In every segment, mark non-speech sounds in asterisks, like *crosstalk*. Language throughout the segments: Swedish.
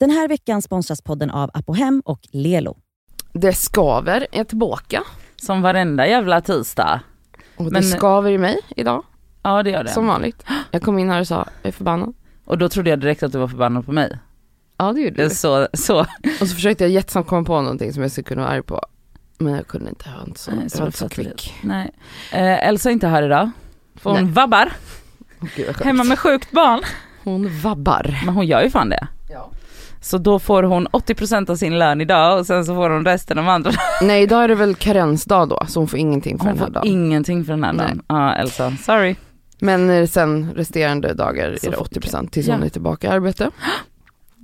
Den här veckan sponsras podden av Apohem och Lelo. Det skaver är tillbaka. Som varenda jävla tisdag. Och det Men- skaver i mig idag, Ja det gör det. som vanligt. Jag kom in här och sa, jag är förbannad. Och då trodde jag direkt att du var förbannad på mig. Ja det gjorde du. så, så. Och så försökte jag jättesnabbt komma på någonting som jag skulle kunna vara arg på. Men jag kunde inte, inte så, Nej, jag var inte så kvick. Nej. Eh, Elsa är inte här idag. För hon Nej. vabbar Åh, gud, hemma med sjukt barn. Hon vabbar. Men hon gör ju fan det. Så då får hon 80% av sin lön idag och sen så får hon resten av andra. Nej idag är det väl karensdag då, så hon får ingenting för Hon den här får dagen. ingenting för den här dagen. Ja Elsa, sorry. Men eh, sen resterande dagar Så är det får- 80% tills hon Ja. är tillbaka i arbete.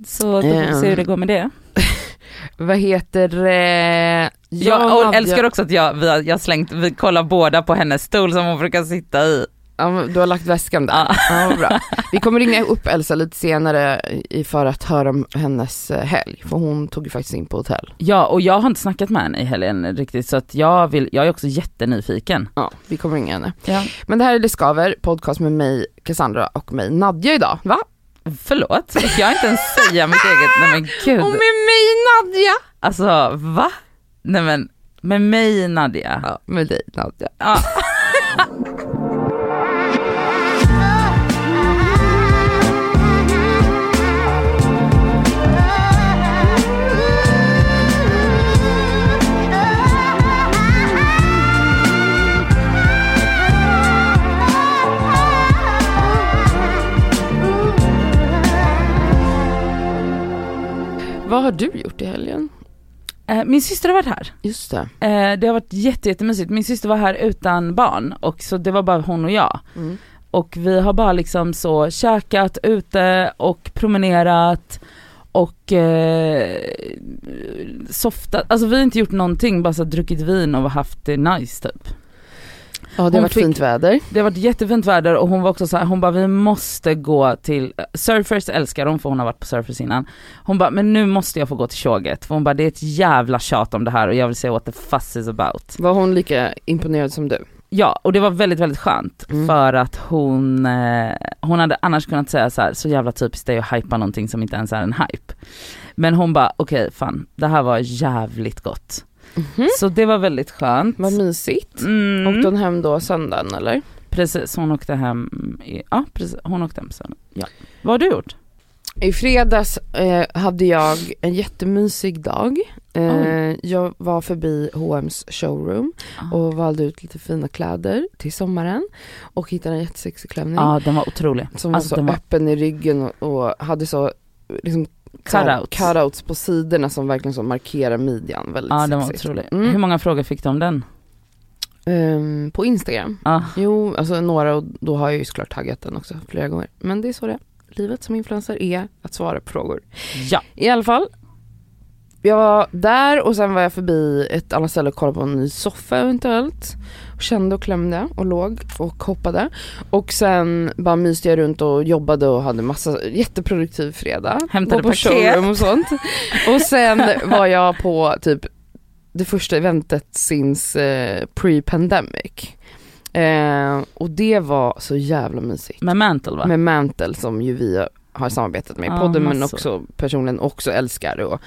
Så då får vi se hur det går med det. *laughs* Vad heter det? Jag, och Nadja- älskar också att jag, vi har, jag slängt, vi kollar båda på hennes stol som hon brukar sitta i. Ja, du har lagt väskan där. Ja. Ja, bra. *laughs* Vi kommer ringa upp Elsa lite senare för att höra om hennes eh, helg, för hon tog ju faktiskt in på hotell. Ja och jag har inte snackat med henne i helgen riktigt så att jag vill, jag är också jättenyfiken. Ja, vi kommer ringa henne. Ja. Men det här är Det Skaver, podcast med mig, Cassandra och mig, Nadja idag, va? Förlåt, fick jag inte ens säga mitt eget, nej men gud. Och med mig Nadja! Alltså va? Nej men, med mig Nadja. Ja, med dig Nadja. Ja. Vad har du gjort i helgen? Eh, Min syster har varit här. Just det. Eh, Det har varit jätte, jättemysigt. Min syster var här utan barn och så det var bara hon och jag. Mm. Och vi har bara liksom så käkat ute och promenerat och eh, softat, alltså vi har inte gjort någonting, bara så druckit vin och haft det nice typ. Ja det har varit fick- fint väder. Det har varit jättefint väder och hon var också så här, hon bara vi måste gå till, Surfers älskar hon för hon har varit på Surfers innan. Hon bara men nu måste jag få gå till tjoget för hon bara det är ett jävla tjat om det här och jag vill se what the fuss is about. Var hon lika imponerad som du? Ja och det var väldigt väldigt skönt Mm. för att hon, eh, hon hade annars kunnat säga så här, så jävla typiskt dig att hypa någonting som inte ens är en hype. Men hon bara okej fan det här var jävligt gott. Mhm. Så det var väldigt skönt. Vad mysigt. Mm. Åkte hon hem då söndagen eller? Precis, hon åkte hem, i, ja precis, hon åkte hem sen. Ja. Vad har du gjort? I fredags eh, hade jag en jättemysig dag. Eh, jag var förbi H&M's showroom och valde ut lite fina kläder till sommaren och hittade en jättesexig klänning Ja den var otrolig. som var Alltså, så den var öppen i ryggen och, och hade så liksom Cutouts. cutouts på sidorna som verkligen så markerar midjan väldigt ja den var sexigt. otrolig. Mm. Hur många frågor fick du om den? Ehm, på Instagram. Ja. Jo, alltså några och då har jag ju såklart taggat den också flera gånger. Men det är så det är. Livet som influencer är att svara på frågor. Ja. I alla fall. Jag var där och sen var jag förbi ett annat ställe och kollade på en ny soffa eventuellt. Och kände och klämde och låg och hoppade. Och sen bara myste jag runt och jobbade och hade massa jätteproduktiv fredag. Hämtade paket. och sånt. Och sen *laughs* var jag på typ det första eventet since eh, pre-pandemic. Eh, och det var så jävla mysigt. Med Mantle va? Med Mantle som ju vi har samarbetat med i podden men massor. också personligen också älskar och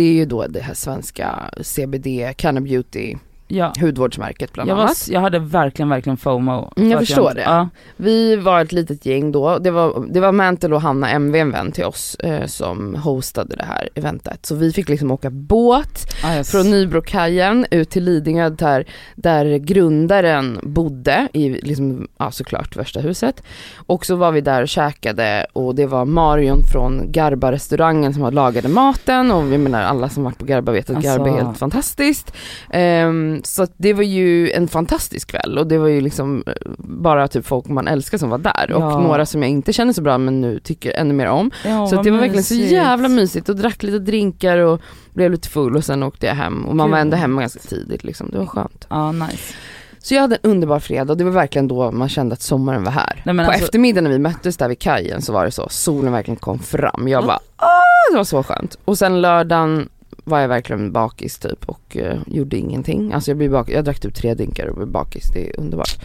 det är ju då det här svenska CBD, Canna Beauty, ja. hudvårdsmärket bland Jag, var, annat. jag hade verkligen, verkligen FOMO. Jag För att förstår det. Ja. Vi var ett litet gäng då, det var, det var Mantle och Hanna MV, en vän till oss, eh, som hostade det här eventet. Så vi fick liksom åka båt Ja, jag- från Nybrokajen ut till Lidingö där, där grundaren bodde i liksom, ja såklart värsta huset. Och så var vi där och käkade och det var Marion från Garba-restaurangen som lagade maten och vi menar alla som varit på Garba vet att Alltså- Garba är helt fantastiskt. Ehm, så att det var ju en fantastisk kväll och det var ju liksom eh, bara typ folk man älskar som var där och Ja. några som jag inte känner så bra men nu tycker ännu mer om. Ja, Så det var verkligen så mysigt. jävla mysigt och drack lite drinkar och blev lite full och sen åkte jag hem och man Gud, var ändå hemma ganska tidigt liksom, det var skönt. Ja nice. Så jag hade en underbar fredag och det var verkligen då man kände att sommaren var här. Nej, På alltså- eftermiddagen när vi möttes där vid kajen så var det så, solen verkligen kom fram. Jag bara, åh det var så skönt. Och sen lördagen var jag verkligen bakis typ och eh, gjorde ingenting. Alltså jag blev bak- jag drack typ tre drinkar och blev bakis, det är underbart.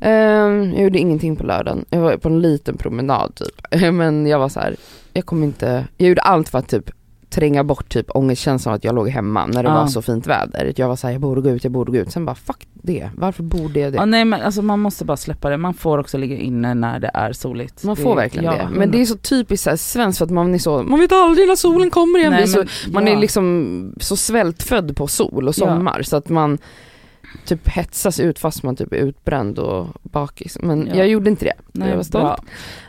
Ehm, jag gjorde ingenting på lördagen. Jag var på en liten promenad typ. *laughs* Men jag var så här, jag kommer inte, jag gjorde allt för att typ tränga bort typ ångestkänslan att jag låg hemma när det Ja. var så fint väder. Jag var såhär, jag borde gå ut, jag borde gå ut. Sen bara fuck det, varför borde jag det? Ja, nej men alltså man måste bara släppa det, man får också ligga inne när det är soligt. Man får det, verkligen ja, det. Men det är så typiskt så här svenskt för att man är så, man vet aldrig när solen kommer igen. Nej, är så, men- man är liksom så svältfödd på sol och sommar så att man typ hetsas ut fast man typ är utbränd och bakis. Men Ja. jag gjorde inte det. Nej, jag var stolt.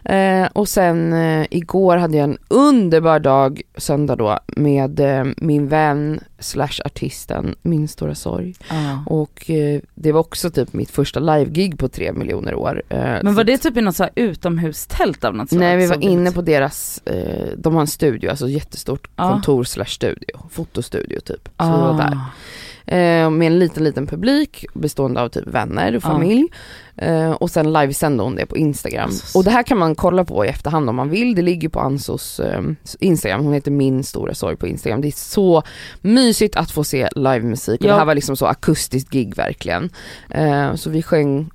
Eh, och sen eh, igår hade jag en underbar dag, söndag då, med eh, min vän slash artisten Min Stora Sorg. Ja. Och eh, det var också typ mitt första live-gig på tre miljoner år. Eh, Men var det typ i något så här utomhustält av något slag? Nej vi var inne ut? på deras, eh, de har en studio, alltså jättestort kontor slash studio, fotostudio typ. Så vi ah. var där. Eh, med en liten liten publik bestående av typ vänner och Ja. familj. Eh, och sen livesände hon det på Instagram. Alltså, och det här kan man kolla på i efterhand om man vill. Det ligger på Ansos eh, Instagram, hon heter Min Stora Sorg på Instagram. Det är så mysigt att få se livemusik. Och Ja. det här var liksom så akustiskt gig verkligen. Eh, så vi sjöng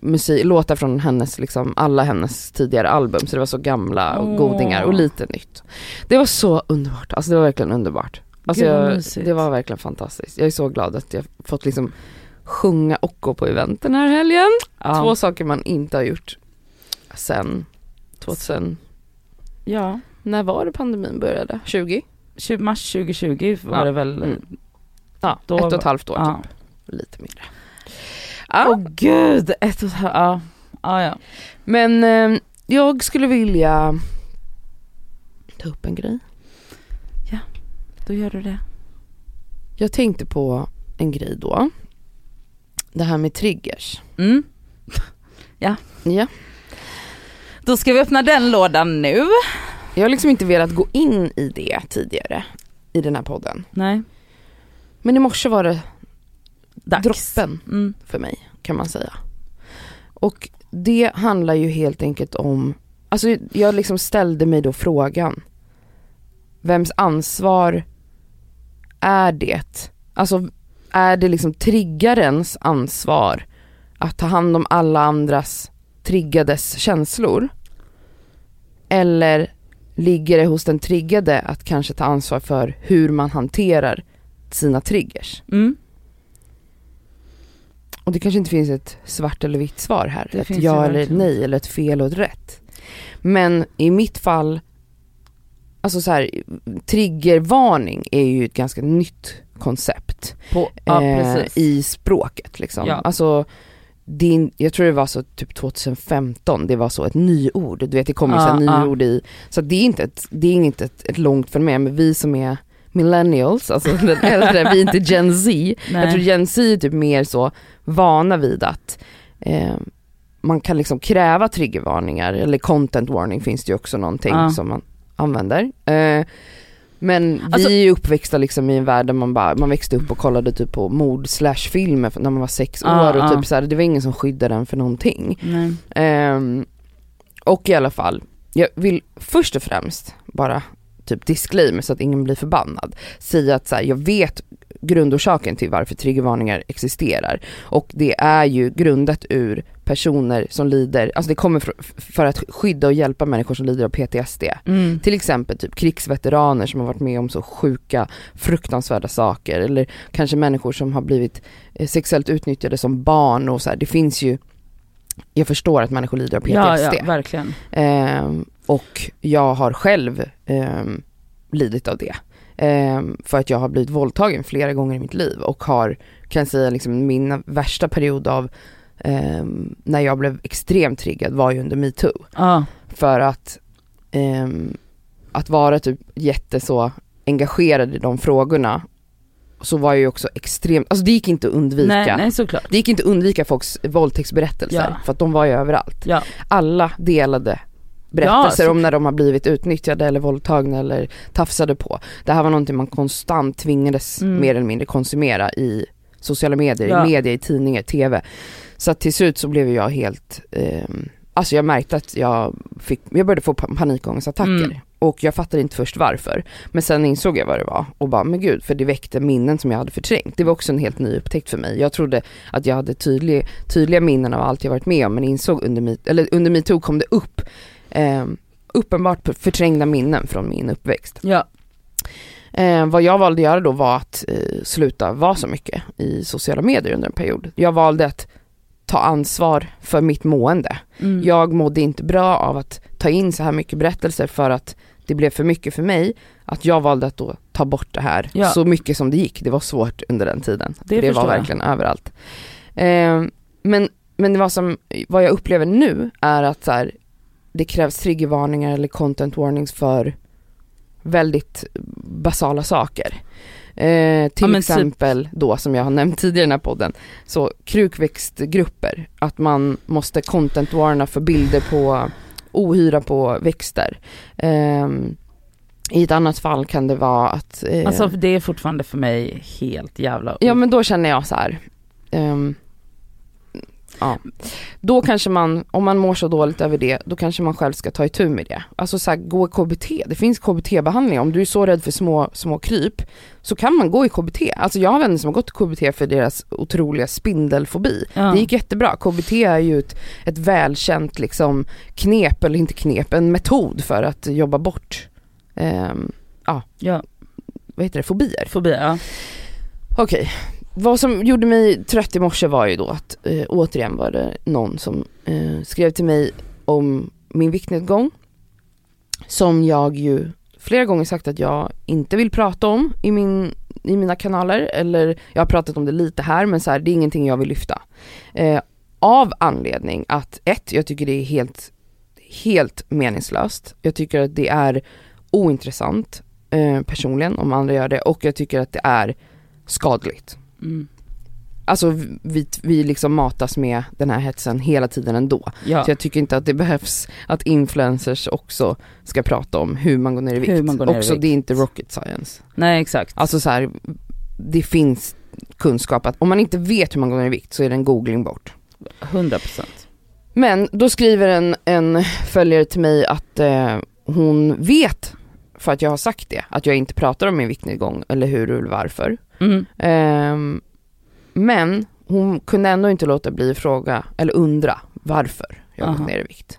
musik, låtar från hennes, liksom, alla hennes tidigare album, så det var så gamla och godingar och lite nytt. Det var så underbart, alltså det var verkligen underbart. Alltså jag, det var verkligen fantastiskt. Jag är så glad att jag fått liksom sjunga och gå på event den här helgen. ja. Två saker man inte har gjort sen 2000, ja. när var det pandemin började? 20? 20 mars 2020 var Ja. det väl? Mm. Ja, Då ett och ett halvt år Ja. typ. Lite mindre. Åh Ja, gud, ett och ett halvt, ja. Ja, ja. men eh, jag skulle vilja ta upp en grej. Då gör du det. Jag tänkte på en grej då. Det här med triggers. Mm. *laughs* Ja. Då ska vi öppna den lådan nu. Jag har liksom inte velat gå in i det tidigare i den här podden. Nej. Men i morse var det Dags. droppen Mm. för mig kan man säga. Och det handlar ju helt enkelt om, alltså jag liksom ställde mig då frågan, vems ansvar är det? Alltså är det liksom triggarens ansvar att ta hand om alla andras triggades känslor? Eller ligger det hos den triggade att kanske ta ansvar för hur man hanterar sina triggers? Mm. Och det kanske inte finns ett svart eller vitt svar här. Det ett ja eller ett nej eller ett fel och ett rätt. Men i mitt fall, alltså så här, triggervarning är ju ett ganska nytt koncept På, ja, eh, i språket liksom. Ja. Alltså, din, jag tror det var så typ 2015, det var så ett nyord, du vet det kommer så här ja. nyord i, så det är inte ett, det är inte ett, ett långt fenomen, men vi som är millennials, alltså den *laughs* äldre, vi är inte gen Z, Nej. jag tror Gen Z är typ mer så vana vid att eh, man kan liksom kräva triggervarningar, eller content warning finns det ju också någonting Ja. som man använder. Eh, men Alltså- vi är ju uppväxta liksom i en värld där man bara, man växte upp och kollade typ på mord slash filmer när man var sex Ja, år och ja. typ så här, det var ingen som skyddade en för någonting. Ehm, och i alla fall, jag vill först och främst bara typ disclaimer så att ingen blir förbannad, säga att så här, jag vet grundorsaken till varför triggervarningar existerar och det är ju grundat ur personer som lider, alltså det kommer för, för att skydda och hjälpa människor som lider av PTSD. Mm. Till exempel typ krigsveteraner som har varit med om så sjuka, fruktansvärda saker eller kanske människor som har blivit eh, sexuellt utnyttjade som barn och så här. det finns ju jag förstår att människor lider av PTSD. Ja, ja, verkligen. Ehm, och jag har själv ehm, lidit av det. Ehm, för att jag har blivit våldtagen flera gånger i mitt liv och har, kan säga liksom min värsta period av ehm, när jag blev extremt triggad var ju under metoo. Ja. För att, ehm, att vara typ jätte så engagerad i de frågorna så var jag ju också extremt, alltså det gick inte att undvika. Nej, nej såklart. Det gick inte att undvika folks våldtäktsberättelser Ja. för att de var ju överallt. Ja. Alla delade berättelser Ja, om när de har blivit utnyttjade eller våldtagna eller tafsade på. Det här var någonting man konstant tvingades Mm. mer eller mindre konsumera i sociala medier, i media, i tidningar, tv. Så att till slut så blev jag helt, ehm, alltså jag märkte att jag fick, jag började få pa- panikångestattacker. Mm. Och jag fattade inte först varför. Men sen insåg jag vad det var och bara, men gud, för det väckte minnen som jag hade förträngt. Det var också en helt ny upptäckt för mig. Jag trodde att jag hade tydlig, tydliga minnen av allt jag varit med om, men insåg under, eller under metoo kom det upp eh, uppenbart förträngda minnen från min uppväxt. Ja. Eh, vad jag valde att göra då var att eh, sluta vara så mycket i sociala medier under en period. Jag valde att ta ansvar för mitt mående. Mm. Jag mådde inte bra av att ta in så här mycket berättelser för att det blev för mycket för mig. Att jag valde att då ta bort det här Ja. så mycket som det gick. Det var svårt under den tiden. Det Det, var förstår jag. verkligen överallt. Eh, men men det var som, vad jag upplever nu är att så här, det krävs triggervarningar eller content warnings för väldigt basala saker. Eh, till Ja, typ- exempel då som jag har nämnt tidigare i den här podden, så krukväxtgrupper, att man måste content warna för bilder på ohyra på växter. Ehm, I ett annat fall kan det vara att eh, Alltså det är fortfarande för mig helt jävla Ja men då känner jag så här. Ja. Då kanske man, om man mår så dåligt över det, då kanske man själv ska ta itu med det. Alltså så här, gå i KBT, det finns KBT-behandling. Om du är så rädd för små, små kryp så kan man gå i KBT. Alltså jag har vänner som har gått i KBT för deras otroliga spindelfobi. Ja. Det gick jättebra. KBT är ju ett, ett välkänt liksom knep, eller inte knep, en metod för att jobba bort ehm, Ja, vad heter det, fobier. fobi, ja. Okej, vad som gjorde mig trött i morse var ju då att eh, återigen var det någon som eh, skrev till mig om min viktnedgång. Som jag ju flera gånger sagt att jag inte vill prata om i, min, i mina kanaler. Eller jag har pratat om det lite här men så här, det är ingenting jag vill lyfta. Eh, av anledning att ett, jag tycker det är helt, helt meningslöst. Jag tycker att det är ointressant eh, personligen om andra gör det och jag tycker att det är skadligt. Mm. Alltså vi, vi liksom matas med den här hetsen hela tiden ändå. ja. Så jag tycker inte att det behövs att influencers också ska prata om hur man går ner i vikt. Hur man går ner i också vikt. det är inte rocket science. Nej exakt. Alltså så här, det finns kunskap att om man inte vet hur man går ner i vikt så är det en googling bort. 100%. Men då skriver en, en följare till mig att eh, hon vet för att jag har sagt det, att jag inte pratar om min viktnedgång eller hur eller varför. Mm. Ehm, men hon kunde ändå inte låta bli fråga, eller undra varför jag gått ner i vikt.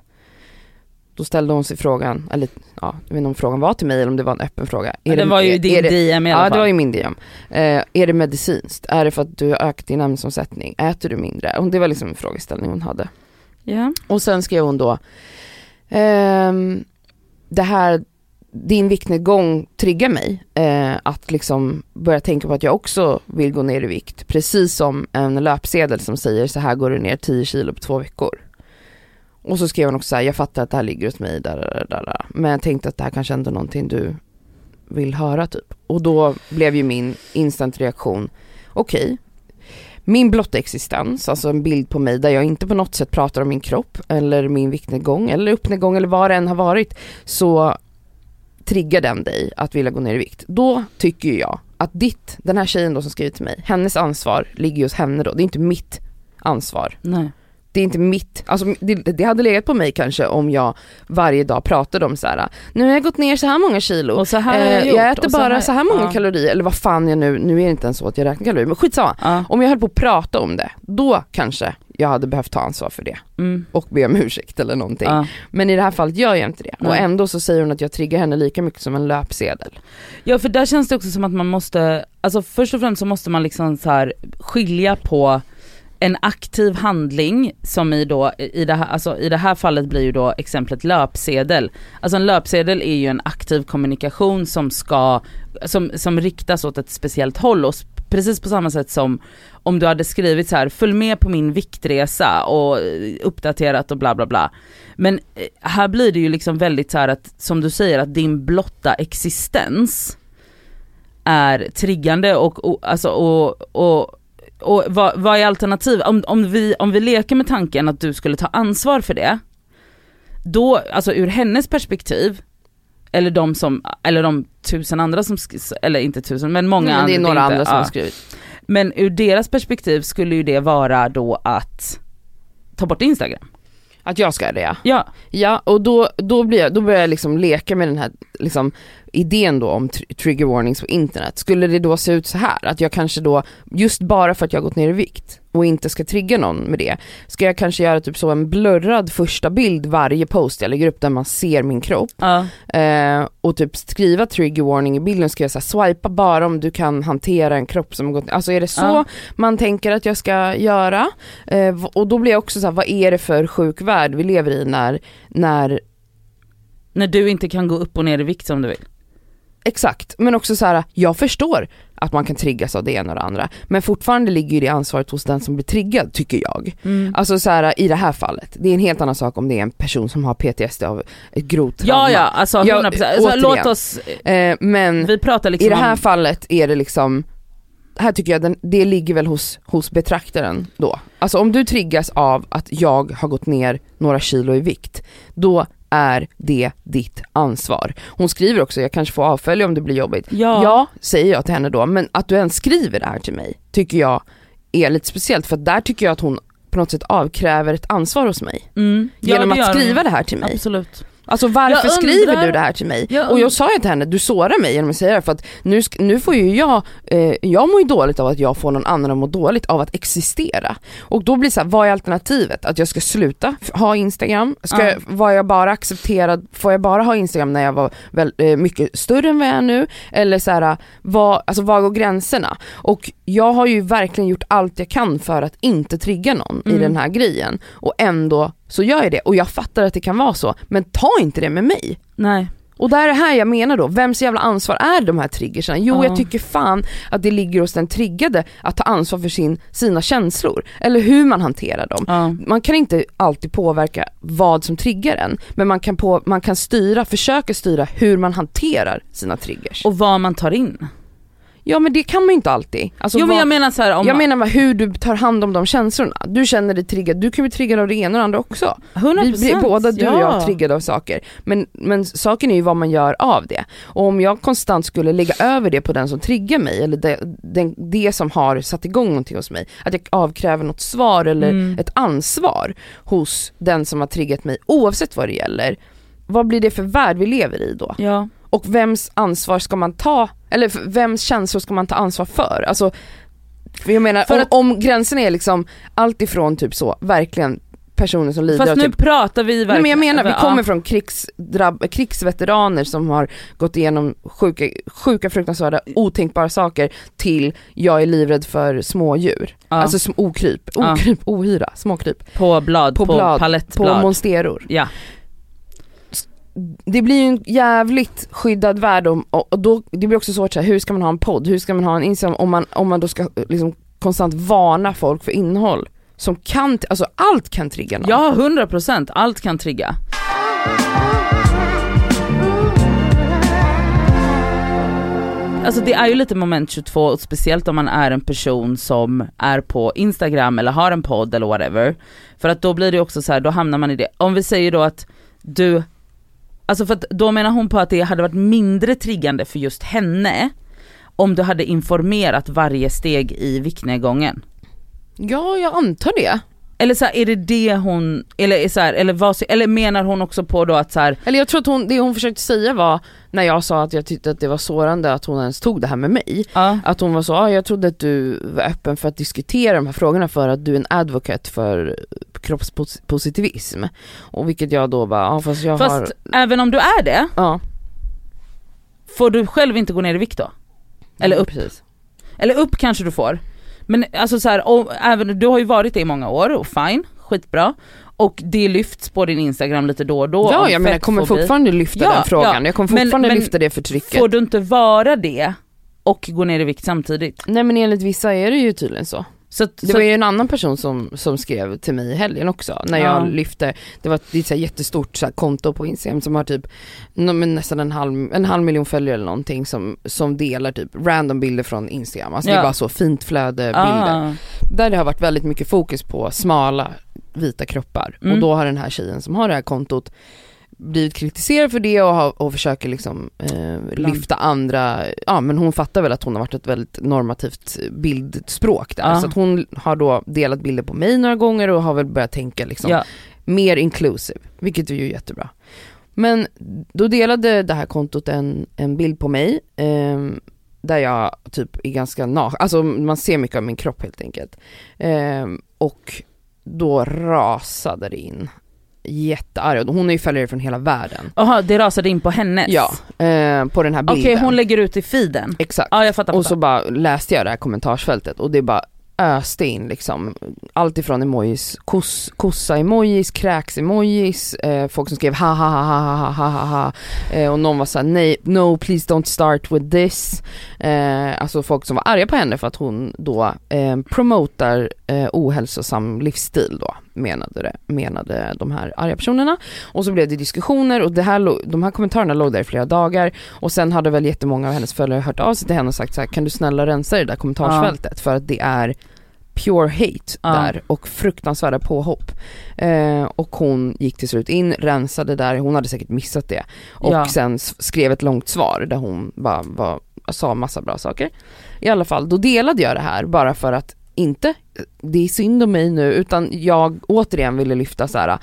Då ställde hon sig frågan, eller ja, jag vet inte om frågan var till mig eller om det var en öppen fråga. Ja, det var ju din är det, DM i alla Ja fall. det var ju min DM. Eh, är det medicinskt? Är det för att du har ökat din ämnesomsättning? Äter du mindre? Och det var liksom en frågeställning hon hade. Ja. Och sen skrev hon då, ehm, det här, din viktnedgång triggar mig eh, att liksom börja tänka på att jag också vill gå ner i vikt. Precis som en löpsedel som säger så här går du ner 10 kilo på två veckor. Och så skrev hon också så här, jag fattar att det här ligger hos mig, där, där, där, där. men jag tänkte att det här kanske ändå är någonting du vill höra typ. Och då blev ju min instant reaktion, okej, min blotta existens, alltså en bild på mig där jag inte på något sätt pratar om min kropp eller min viktnedgång eller uppnedgång eller vad det än har varit, så triggar den dig att vilja gå ner i vikt. Då tycker jag att ditt, den här tjejen då som skriver till mig, hennes ansvar ligger hos henne då, det är inte mitt ansvar. Nej. Det är inte mitt, alltså det, det hade legat på mig kanske om jag varje dag pratade om så här. nu har jag gått ner så här många kilo, Och så här Eh, jag jag, gjort. äter och bara så här många ja. kalorier, eller vad fan jag nu, nu är det inte ens så att jag räknar kalorier, men skitsamma. Ja. Om jag höll på att prata om det, då kanske jag hade behövt ta ansvar för det Mm. och be om ursäkt eller någonting. Ja. Men i det här fallet gör jag inte det. Och Nej. ändå så säger hon att jag triggar henne lika mycket som en löpsedel. ja för där känns det också som att man måste, alltså först och främst så måste man liksom så här skilja på en aktiv handling som i då, i det, här, alltså i det här fallet blir ju då exemplet löpsedel. Alltså en löpsedel är ju en aktiv kommunikation som ska, som, som riktas åt ett speciellt håll och precis på samma sätt som om du hade skrivit så här, följ med på min viktresa och eh, uppdaterat och bla bla bla. Men eh, här blir det ju liksom väldigt så här att, som du säger, att din blotta existens är triggande och, och alltså och, och och vad, vad är alternativet? Om, om, vi, om vi leker med tanken att du skulle ta ansvar för det, då, alltså ur hennes perspektiv, eller de som, eller de tusen andra som, eller inte tusen men många men det är andra, några inte- andra som ja. har skrivit. Men ur deras perspektiv skulle ju det vara då att ta bort Instagram. Att jag ska göra det ja. Ja, Ja och då, då, blir jag, då börjar jag liksom leka med den här liksom, idén då om tr- trigger warnings på internet. Skulle det då se ut så här att jag kanske då, just bara för att jag har gått ner i vikt och inte ska trigga någon med det, ska jag kanske göra typ så en blurrad första bild varje post jag lägger upp där man ser min kropp ja, eh, och typ skriva trigger warning i bilden ska jag säga swipa bara om du kan hantera en kropp som har gått Alltså är det så Ja. man tänker att jag ska göra? Eh, och då blir jag också så här, vad är det för sjuk värld vi lever i när, när när du inte kan gå upp och ner i vikt som du vill. Exakt, men också så här, jag förstår att man kan triggas av det ena och det andra. Men fortfarande ligger ju det ansvaret hos den som blir triggad tycker jag. Mm. Alltså så här, i det här fallet, det är en helt annan sak om det är en person som har PTSD av ett grovt trauma. Ja ja, alltså Ja, 100%. Alltså, återigen. låt oss, Eh, men vi pratar liksom i det här om, fallet är det liksom, här tycker jag den, det ligger väl hos, hos betraktaren då. Alltså om du triggas av att jag har gått ner några kilo i vikt, då är det ditt ansvar. Hon skriver också, jag kanske får avfölja om det blir jobbigt. ja, Ja, säger jag till henne då, men att du ens skriver det här till mig tycker jag är lite speciellt för där tycker jag att hon på något sätt avkräver ett ansvar hos mig. mm, ja, Genom att gör hon. skriva det här till mig. Absolut. Alltså varför Jag skriver undrar- du det här till mig? Jag och jag sa ju till henne, du sårar mig genom att säga det för att nu, nu får ju jag, eh, jag mår ju dåligt av att jag får någon annan att må dåligt av att existera. Och då blir det så här, vad är alternativet? Att jag ska sluta ha Instagram? Ska jag, var jag bara accepterad, får jag bara ha Instagram när jag var väl, eh, mycket större än vad jag är nu? Eller så här, vad, alltså var går gränserna? Och jag har ju verkligen gjort allt jag kan för att inte trigga någon i Mm. den här grejen. Och ändå så gör jag det och jag fattar att det kan vara så, men ta inte det med mig. Nej. Och där är det här jag menar då, vems jävla ansvar är de här triggerserna? Jo Ja. jag tycker fan att det ligger hos den triggade att ta ansvar för sin, sina känslor, eller hur man hanterar dem. Ja. Man kan inte alltid påverka vad som triggar en, men man kan, på, man kan styra, försöka styra hur man hanterar sina triggers. Och vad man tar in. Ja men det kan man ju inte alltid. Alltså, jo men vad- jag menar så här, om jag menar bara hur du tar hand om de känslorna. Du känner dig triggad, du kan bli triggad av det ena och det andra också. 100% Vi blir båda, du och ja. jag, triggade av saker. Men, men saken är ju vad man gör av det. Och om jag konstant skulle lägga över det på den som triggar mig, eller det, den, det som har satt igång någonting hos mig, att jag avkräver något svar eller Mm. ett ansvar hos den som har triggat mig, oavsett vad det gäller. Vad blir det för värld vi lever i då? Ja. Och vems ansvar ska man ta, eller vems känslor ska man ta ansvar för? Alltså, jag menar För om, att- om gränsen är liksom allt ifrån typ så, verkligen personer som lider Fast av nu typ pratar vi verkligen. Nej men jag menar, vi Ja. kommer från krigsveteraner som har gått igenom sjuka, sjuka fruktansvärda, otänkbara saker till jag är livrädd för smådjur. Ja. Alltså sm- okryp, Ja. okryp, *laughs* ohyra, småkryp. på blad, på på, blad, På palettblad. monsteror. ja. Det blir ju en jävligt skyddad värld om, och och då, det blir också svårt så här, hur ska man ha en podd, hur ska man ha en Instagram om man, om man då ska eh, liksom konstant varna folk för innehåll som kan, alltså allt kan trigga någon. ja 100% allt kan trigga. Alltså det är ju lite moment 22, och speciellt om man är en person som är på Instagram eller har en podd eller whatever. För att då blir det också så här, då hamnar man i det. Om vi säger då att du, alltså för att då menar hon på att det hade varit mindre triggande för just henne om du hade informerat varje steg i viktnedgången. ja, jag antar det. Eller så här, är det det hon, eller, så här, eller, vad, eller menar hon också på då att så här, Eller jag tror att hon, det hon försökte säga var, när jag sa att jag tyckte att det var sårande att hon ens tog det här med mig, ja, att hon var så, ah, jag trodde att du var öppen för att diskutera de här frågorna för att du är en advocate för kroppspositivism. Och vilket jag då bara, ja fast jag fast har, även om du är det, ja. får du själv inte gå ner i vikt då? Eller upp? Precis. Eller upp kanske du får. Men alltså så här, och, även, du har ju varit det i många år och fine, skitbra. Och det lyfts på din instagram lite då och då Ja jag menar jag kommer fortfarande lyfta Ja, den frågan, ja. jag kommer fortfarande men lyfta det förtrycket. Får du inte vara det och gå ner i vikt samtidigt? Nej men enligt vissa är det ju tydligen så. Så, att- Det så var ju en annan person som, som skrev till mig i helgen också, när Ja. jag lyfte, det var ett, det är ett jättestort så här konto på Instagram som har typ men nästan en halv, en halv miljon följare eller någonting som, som delar typ random bilder från Instagram, alltså det Ja. är bara så fint flöde bilder. ah, Där det har varit väldigt mycket fokus på smala vita kroppar Mm. och då har den här tjejen som har det här kontot blivit kritiserad för det och, har, och försöker liksom eh, lyfta andra, ja men hon fattar väl att hon har varit ett väldigt normativt bildspråk där Ja. så att hon har då delat bilder på mig några gånger och har väl börjat tänka liksom ja. mer inclusive, vilket är ju jättebra. Men då delade det här kontot en, en bild på mig, eh, där jag typ är ganska naken, alltså man ser mycket av min kropp helt enkelt. Eh, och då rasade det in jättearg, hon är ju följare från hela världen. Jaha, det rasade in på hennes? Ja, eh, på den här bilden. Okej, hon lägger ut i feeden? Exakt. Ja, jag fattar. Och så bara läste jag det här kommentarsfältet och det bara öste in liksom allt ifrån emojis, kos, kossa-emojis, kräks-emojis, eh, folk som skrev ha ha ha ha ha ha ha ha eh, och någon var såhär nej, no please don't start with this. Eh, alltså folk som var arga på henne för att hon då eh, promotar eh, ohälsosam livsstil då menade, det, menade de här arga personerna. Och så blev det diskussioner och det här, de här kommentarerna låg där i flera dagar och sen hade väl jättemånga av hennes följare hört av sig till henne och sagt så här, kan du snälla rensa det där kommentarsfältet ja. för att det är pure hate ja. där och fruktansvärda påhopp. Eh, och hon gick till slut in, rensade där, hon hade säkert missat det. Och ja. sen skrev ett långt svar där hon bara, bara sa massa bra saker. I alla fall, då delade jag det här bara för att inte, det är synd om mig nu, utan jag återigen ville lyfta så här,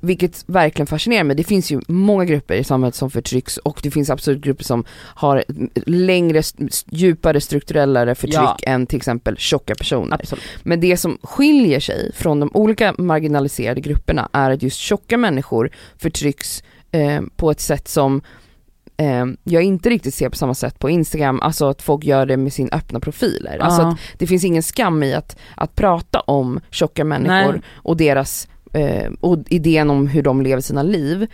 vilket verkligen fascinerar mig, det finns ju många grupper i samhället som förtrycks och det finns absolut grupper som har längre, djupare strukturellare förtryck ja. än till exempel tjocka personer. Absolut. Men det som skiljer sig från de olika marginaliserade grupperna är att just tjocka människor förtrycks eh, på ett sätt som jag inte riktigt ser på samma sätt på Instagram, alltså att folk gör det med sin öppna profiler. Uh. Alltså att det finns ingen skam i att, att prata om tjocka människor Nej. och deras, eh, och idén om hur de lever sina liv.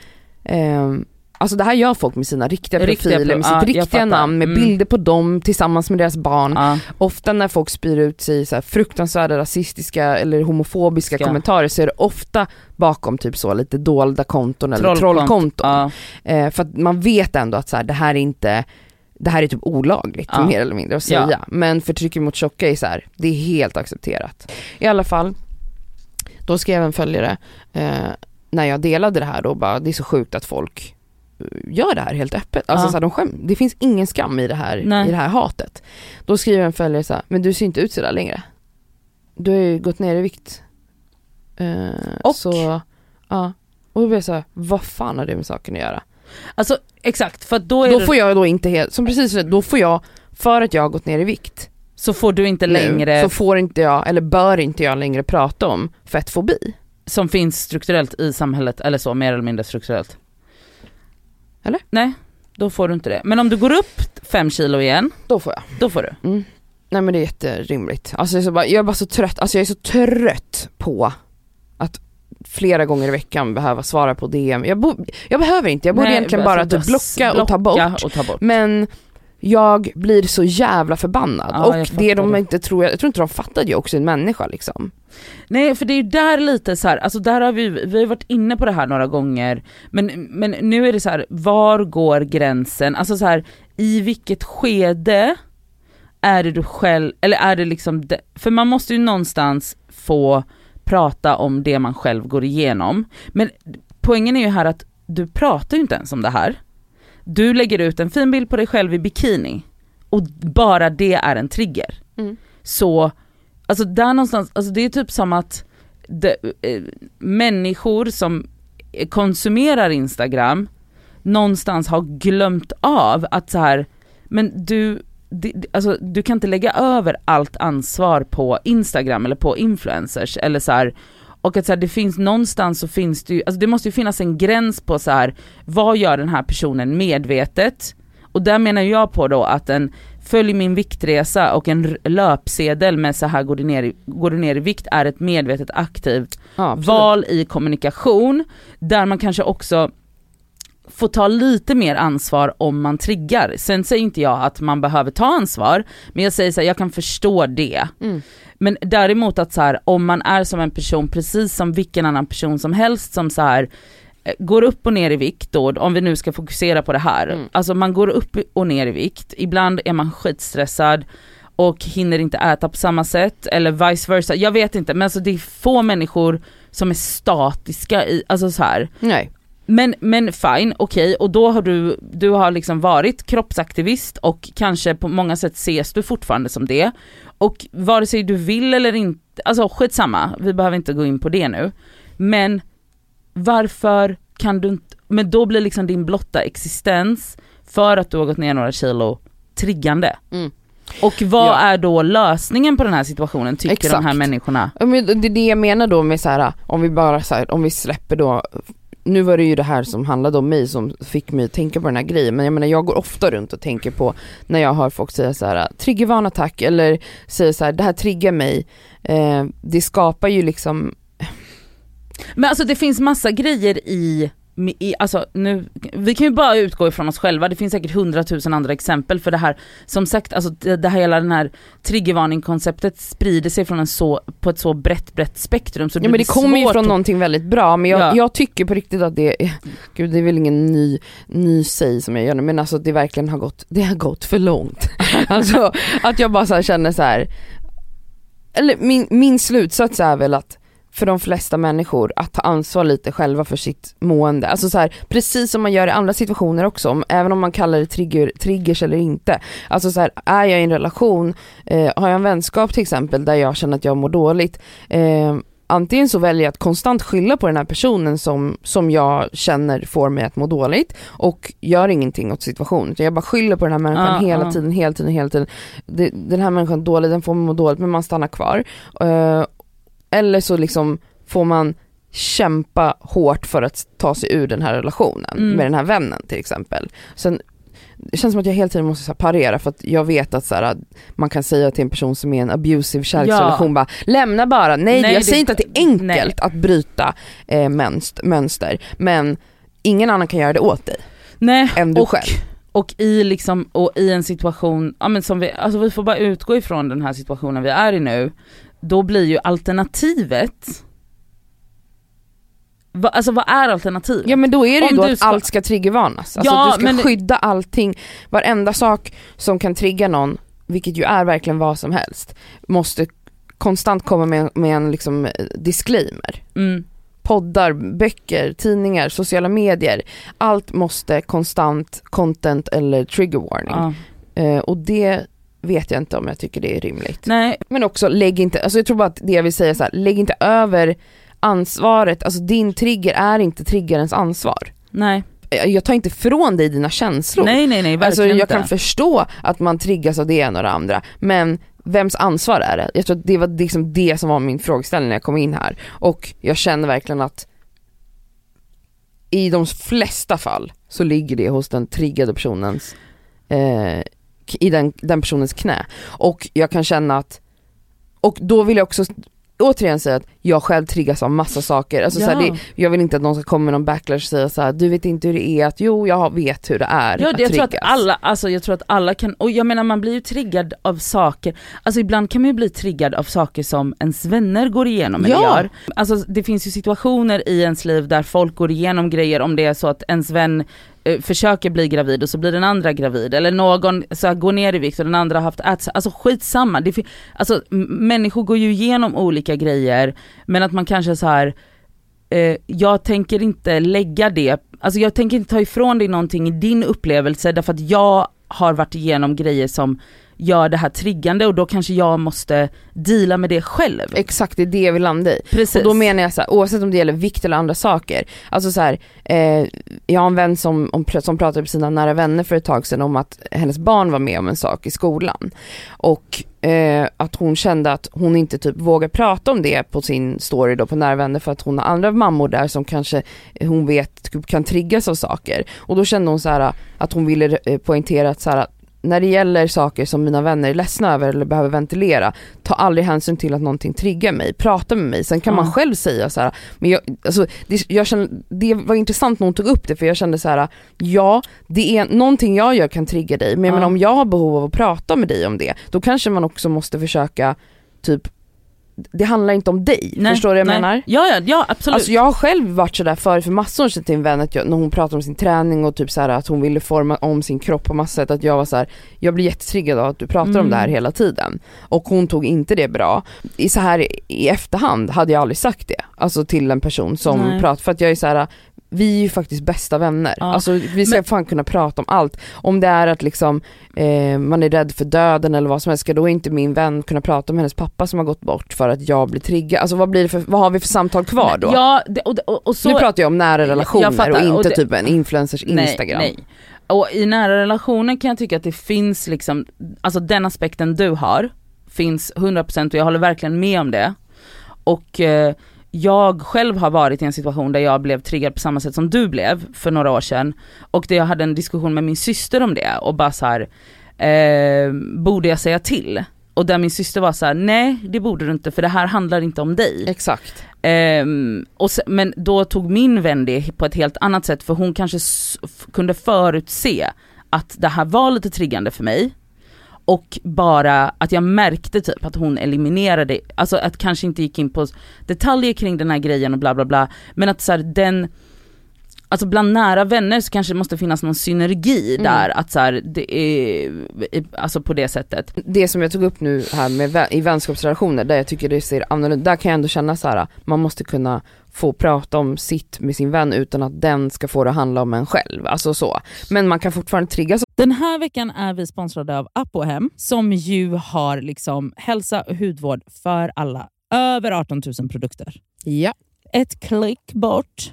Eh, Alltså det här gör folk med sina riktiga profiler, riktiga, med sitt ja, riktiga namn, med mm. bilder på dem tillsammans med deras barn. Ja. Ofta när folk spyr ut sig så fruktansvärda rasistiska eller homofobiska Ska. kommentarer så är det ofta bakom typ så lite dolda konton eller trollkonton. Ja. Eh, för att man vet ändå att så här, det här är inte det här är typ olagligt mer eller mindre att säga. Ja. Men förtrycket mot tjocka är så här, det är helt accepterat. I alla fall, då skrev en följare eh, när jag delade det här då bara, det är så sjukt att folk gör det här helt öppet. Alltså ja. så här, de skäm, det finns ingen skam i det här, i det här hatet. Då skriver en följare så här, men du ser inte ut sådär längre. Du har ju gått ner i vikt. Uh, och? Så, ja. Och då blir jag så här, vad fan har det med saken att göra? Alltså exakt, för då Då det... får jag då inte helt, som precis då får jag, för att jag har gått ner i vikt. Så får du inte längre... Nu, så får inte jag, eller bör inte jag längre prata om fettfobi. Som finns strukturellt i samhället, eller så, mer eller mindre strukturellt. Eller? Nej, då får du inte det. Men om du går upp fem kilo igen, då får jag. Då får du. Mm. Nej men det är jätterimligt. Alltså jag är, bara, jag är bara så trött, alltså jag är så trött på att flera gånger i veckan behöva svara på DM. Jag, bo, jag behöver inte, jag borde Nej, egentligen bara typ blocka, blocka och, ta bort. och ta bort. Men jag blir så jävla förbannad. Ja, och det de det. inte tror, jag tror inte de fattade ju också en människa liksom. Nej för det är ju där lite så här, alltså där har vi, vi har varit inne på det här några gånger, men, men nu är det så här, var går gränsen? Alltså så här, i vilket skede är det du själv, eller är det liksom, de, för man måste ju någonstans få prata om det man själv går igenom. Men poängen är ju här att du pratar ju inte ens om det här. Du lägger ut en fin bild på dig själv i bikini och bara det är en trigger. Mm. Så, alltså där någonstans, alltså det är typ som att det, äh, människor som konsumerar Instagram någonstans har glömt av att så här, men du, det, alltså, du kan inte lägga över allt ansvar på Instagram eller på influencers eller så här, och att så här, det finns någonstans så finns det ju, alltså det måste ju finnas en gräns på så här, vad gör den här personen medvetet? Och där menar jag på då att en följ min viktresa och en löpsedel med så här går du ner i, går du ner i vikt är ett medvetet aktivt ja, val i kommunikation där man kanske också får ta lite mer ansvar om man triggar. Sen säger inte jag att man behöver ta ansvar, men jag säger så här, jag kan förstå det. Mm. Men däremot att så här, om man är som en person, precis som vilken annan person som helst som så här eh, går upp och ner i vikt då, om vi nu ska fokusera på det här. Mm. Alltså man går upp och ner i vikt, ibland är man skitstressad och hinner inte äta på samma sätt eller vice versa, jag vet inte men alltså det är få människor som är statiska i, alltså så här. Nej. Men, men fine, okej, okay. och då har du, du har liksom varit kroppsaktivist och kanske på många sätt ses du fortfarande som det. Och vare sig du vill eller inte, alltså skitsamma, vi behöver inte gå in på det nu. Men varför kan du inte, men då blir liksom din blotta existens för att du har gått ner några kilo triggande. Mm. Och vad Ja. är då lösningen på den här situationen tycker de här Exakt. människorna? Det är det jag menar då med så här, om vi bara så här, om vi släpper då nu var det ju det här som handlade om mig som fick mig att tänka på den här grejen men jag menar jag går ofta runt och tänker på när jag hör folk säga så här ah, triggervarna tack eller säger så här det här triggar mig. Eh, det skapar ju liksom, Men alltså det finns massa grejer i, i alltså nu, vi kan ju bara utgå ifrån oss själva, det finns säkert hundratusen andra exempel för det här, som sagt, alltså det, det här hela den här triggervarning-konceptet sprider sig från en så, på ett så brett, brett spektrum så ja men det kommer ju från att- någonting väldigt bra men jag, Ja. jag tycker på riktigt att det, är- gud det är väl ingen ny, ny säg som jag gör nu men alltså det verkligen har gått, det har gått för långt. *laughs* alltså att jag bara så känner så här. eller min, min slutsats är väl att för de flesta människor att ta ansvar lite själva för sitt mående. Alltså så här, precis som man gör i andra situationer också, även om man kallar det trigger, triggers eller inte. Alltså så här, är jag i en relation, eh, har jag en vänskap till exempel där jag känner att jag mår dåligt, eh, antingen så väljer jag att konstant skylla på den här personen som, som jag känner får mig att må dåligt och gör ingenting åt situationen. Jag bara skyller på den här människan Ja, hela ja. tiden, hela tiden, hela tiden. Den här människan är dålig, den får mig må dåligt men man stannar kvar. Eh, eller så liksom får man kämpa hårt för att ta sig ur den här relationen Mm. med den här vännen till exempel. Sen, det känns som att jag hela tiden måste så parera för att jag vet att, så här, man kan säga till en person som är i en abusive kärleksrelation bara lämna bara, nej, Nej, jag det- säger inte att det är enkelt nej. att bryta eh, mönst, mönster men ingen annan kan göra det åt dig Nej, än du och, själv. och i liksom, och i en situation, ja men som vi, alltså vi får bara utgå ifrån den här situationen vi är i nu, då blir ju alternativet Va, alltså vad är alternativet? Ja men då är det ju då du att ska- allt ska triggervarnas. Alltså Ja, du ska men- skydda allting, varenda sak som kan trigga någon, vilket ju är verkligen vad som helst, måste konstant komma med, med en liksom disclaimer. Mm. Poddar, böcker, tidningar, sociala medier, allt måste konstant content eller trigger warning. Ja. Eh, och det vet jag inte om jag tycker det är rimligt. Nej, Men också lägg inte, alltså jag tror bara att det jag vill säga så här, lägg inte över ansvaret, alltså din trigger är inte triggerens ansvar. nej, Jag tar inte ifrån dig dina känslor. nej nej nej alltså jag inte. kan förstå att man triggas av det ena och det andra, men vems ansvar är det? Jag tror att det var liksom det som var min frågeställning när jag kom in här. Och jag känner verkligen att i de flesta fall så ligger det hos den triggade personens, eh, k- i den, den personens knä. Och jag kan känna att, och då vill jag också återigen säga att jag själv triggas av massa saker. Alltså Ja. det, jag vill inte att någon ska komma med någon backlash och säga så här, du vet inte hur det är att, jo jag vet hur det är Ja, att jag tror att triggas. alla, alltså jag tror att alla kan, och jag menar man blir ju triggad av saker, alltså ibland kan man ju bli triggad av saker som ens vänner går igenom eller Ja. gör. Alltså det finns ju situationer i ens liv där folk går igenom grejer om det är så att ens vän Eh, försöker bli gravid och så blir den andra gravid eller någon så här, går ner i vikt och den andra har haft ätstörningar. alltså skitsamma. Det, alltså människor går ju igenom olika grejer men att man kanske så här eh, jag tänker inte lägga det, alltså jag tänker inte ta ifrån dig någonting i din upplevelse därför att jag har varit igenom grejer som gör det här triggande och då kanske jag måste deala med det själv. Exakt, det är det jag vill landa i. Precis. Och då menar jag så här, oavsett om det gäller vikt eller andra saker. Alltså så här, eh, jag har en vän som, om, som pratade med sina nära vänner för ett tag sedan om att hennes barn var med om en sak i skolan. Och eh, att hon kände att hon inte typ vågar prata om det på sin story då på nära vänner för att hon har andra mammor där som kanske hon vet typ kan triggas av saker. Och då kände hon så här att hon ville eh, poängtera att så här, när det gäller saker som mina vänner är ledsna över eller behöver ventilera, ta aldrig hänsyn till att någonting triggar mig, prata med mig. Sen kan Ja. man själv säga så här, men jag, alltså, det, jag känner, det var intressant när hon tog upp det för jag kände så här, ja det är någonting jag gör kan trigga dig men Ja. menar, om jag har behov av att prata med dig om det, då kanske man också måste försöka typ det handlar inte om dig, Nej, förstår du vad jag nej. menar? Ja, ja, ja absolut. Alltså jag har själv varit sådär förr för massor år sedan till en vän att jag, när hon pratade om sin träning och typ såhär att hon ville forma om sin kropp på massa sätt att jag var såhär, jag blir jättetriggad av att du pratar om Mm. det här hela tiden. Och hon tog inte det bra. I så här i efterhand hade jag aldrig sagt det, alltså till en person som pratar, för att jag är såhär vi är ju faktiskt bästa vänner. Ja. Alltså vi ska Men- fan kunna prata om allt. Om det är att liksom eh, man är rädd för döden eller vad som helst, ska då inte min vän kunna prata om hennes pappa som har gått bort för att jag blir triggad? Alltså vad, blir det för, vad har vi för samtal kvar då? Ja, det, och, och, och så, nu pratar jag om nära relationer fattar, och inte och det- typ en influencers instagram. Nej, nej. Och i nära relationer kan jag tycka att det finns liksom, alltså den aspekten du har finns 100% och jag håller verkligen med om det. Och eh, jag själv har varit i en situation där jag blev triggad på samma sätt som du blev för några år sedan. Och där jag hade en diskussion med min syster om det och bara så här, eh, borde jag säga till? Och där min syster var så här: nej det borde du inte för det här handlar inte om dig. Exakt. Ehm, och se, men då tog min vän det på ett helt annat sätt för hon kanske kunde förutse att det här var lite triggande för mig. Och bara att jag märkte typ att hon eliminerade, alltså att kanske inte gick in på detaljer kring den här grejen och bla bla bla. Men att så här, den, alltså bland nära vänner så kanske det måste finnas någon synergi Mm. där, att så här, det är, alltså på det sättet. Det som jag tog upp nu här med vä- i vänskapsrelationer där jag tycker det ser annorlunda, där kan jag ändå känna så här, man måste kunna få prata om sitt med sin vän utan att den ska få det handla om en själv, alltså så. Men man kan fortfarande triggas Den här veckan är vi sponsrade av Apohem som ju har liksom hälsa och hudvård för alla. Över 18 000 produkter. Ja. Ett klick bort.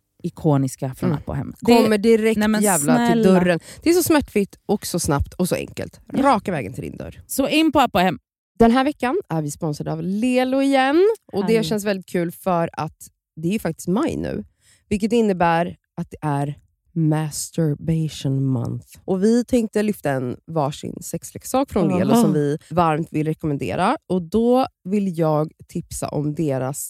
ikoniska från Mm. Det- Kommer direkt Nej, men jävla till snälla. dörren. Det är så smärtfritt och så snabbt och så enkelt. Raka vägen till din dörr. Så in på Apohem. Den här veckan är vi sponsrade av Lelo igen. Och Det känns väldigt kul för att det är ju faktiskt maj nu. Vilket innebär att det är masturbation month. Och Vi tänkte lyfta en varsin sexleksak från. Lelo som vi varmt vill rekommendera. Och Då vill jag tipsa om deras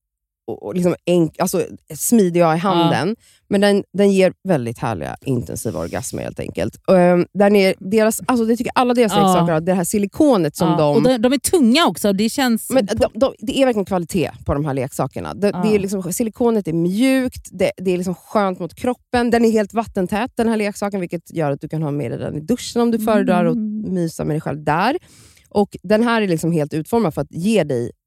och och liksom enk, alltså smidig i handen. Men den, den ger väldigt härliga intensiva orgasmer helt enkelt. Um, den är deras, alltså, jag tycker alla deras Ja. leksaker har det här silikonet som Ja, de... och de, de är tunga också. Det känns... men de, de, det är verkligen kvalitet på de här leksakerna. Det, Ja. det är liksom, silikonet är mjukt, det, det är liksom skönt mot kroppen. Den är helt vattentät den här leksaken, vilket gör att du kan ha med dig den i duschen om du föredrar och Mm. mysa med dig själv där. Och Den här är liksom helt utformad för att ge dig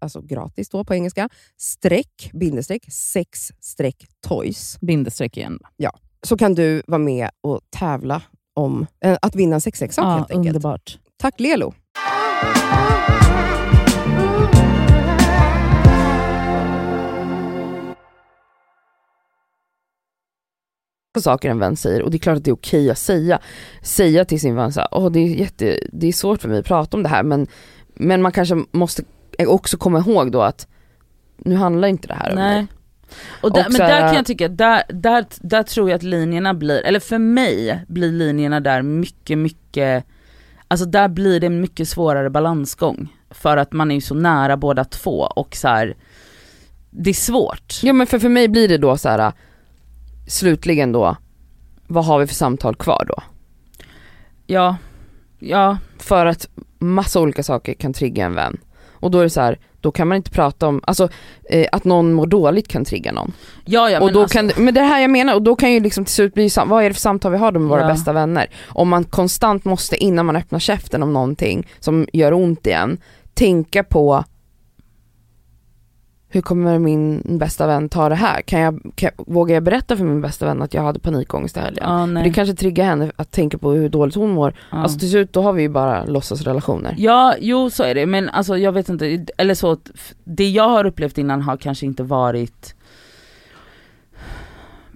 alltså gratis då på engelska, streck, bindestreck, sex streck toys. Bindestreck igen. Så kan du vara med och tävla om eh, att vinna en sexleksak Ja, helt enkelt. underbart. Tack Lelo! på saker en vän säger och det är klart att det är okej att säga. Säga till sin vän så här, Åh, det, är jätte, det är svårt för mig att prata om det här men, men man kanske måste också komma ihåg då att nu handlar inte det här om Nej. mig. Och där, Och men där kan jag tycka, där, där, där tror jag att linjerna blir, eller för mig blir linjerna där mycket, mycket, alltså där blir det en mycket svårare balansgång. För att man är ju så nära båda två och så här, det är svårt. Ja men för, för mig blir det då så här slutligen då, vad har vi för samtal kvar då? Ja, ja, För att massa olika saker kan trigga en vän. Och då är det så här, då kan man inte prata om, alltså eh, att någon mår dåligt kan trigga någon. ja, ja och men då alltså, kan, men det är det här jag menar, och då kan ju liksom till slut bli, vad är det för samtal vi har med våra Ja. bästa vänner? Om man konstant måste, innan man öppnar käften om någonting som gör ont igen, tänka på hur kommer min bästa vän ta det här? Kan jag, kan, vågar jag berätta för min bästa vän att jag hade panikångest i helgen? nej. det kanske triggar henne att tänka på hur dåligt hon mår. ja. Alltså till slut då har vi ju bara låtsasrelationer. Ja, jo så är det, men alltså jag vet inte, eller så, det jag har upplevt innan har kanske inte varit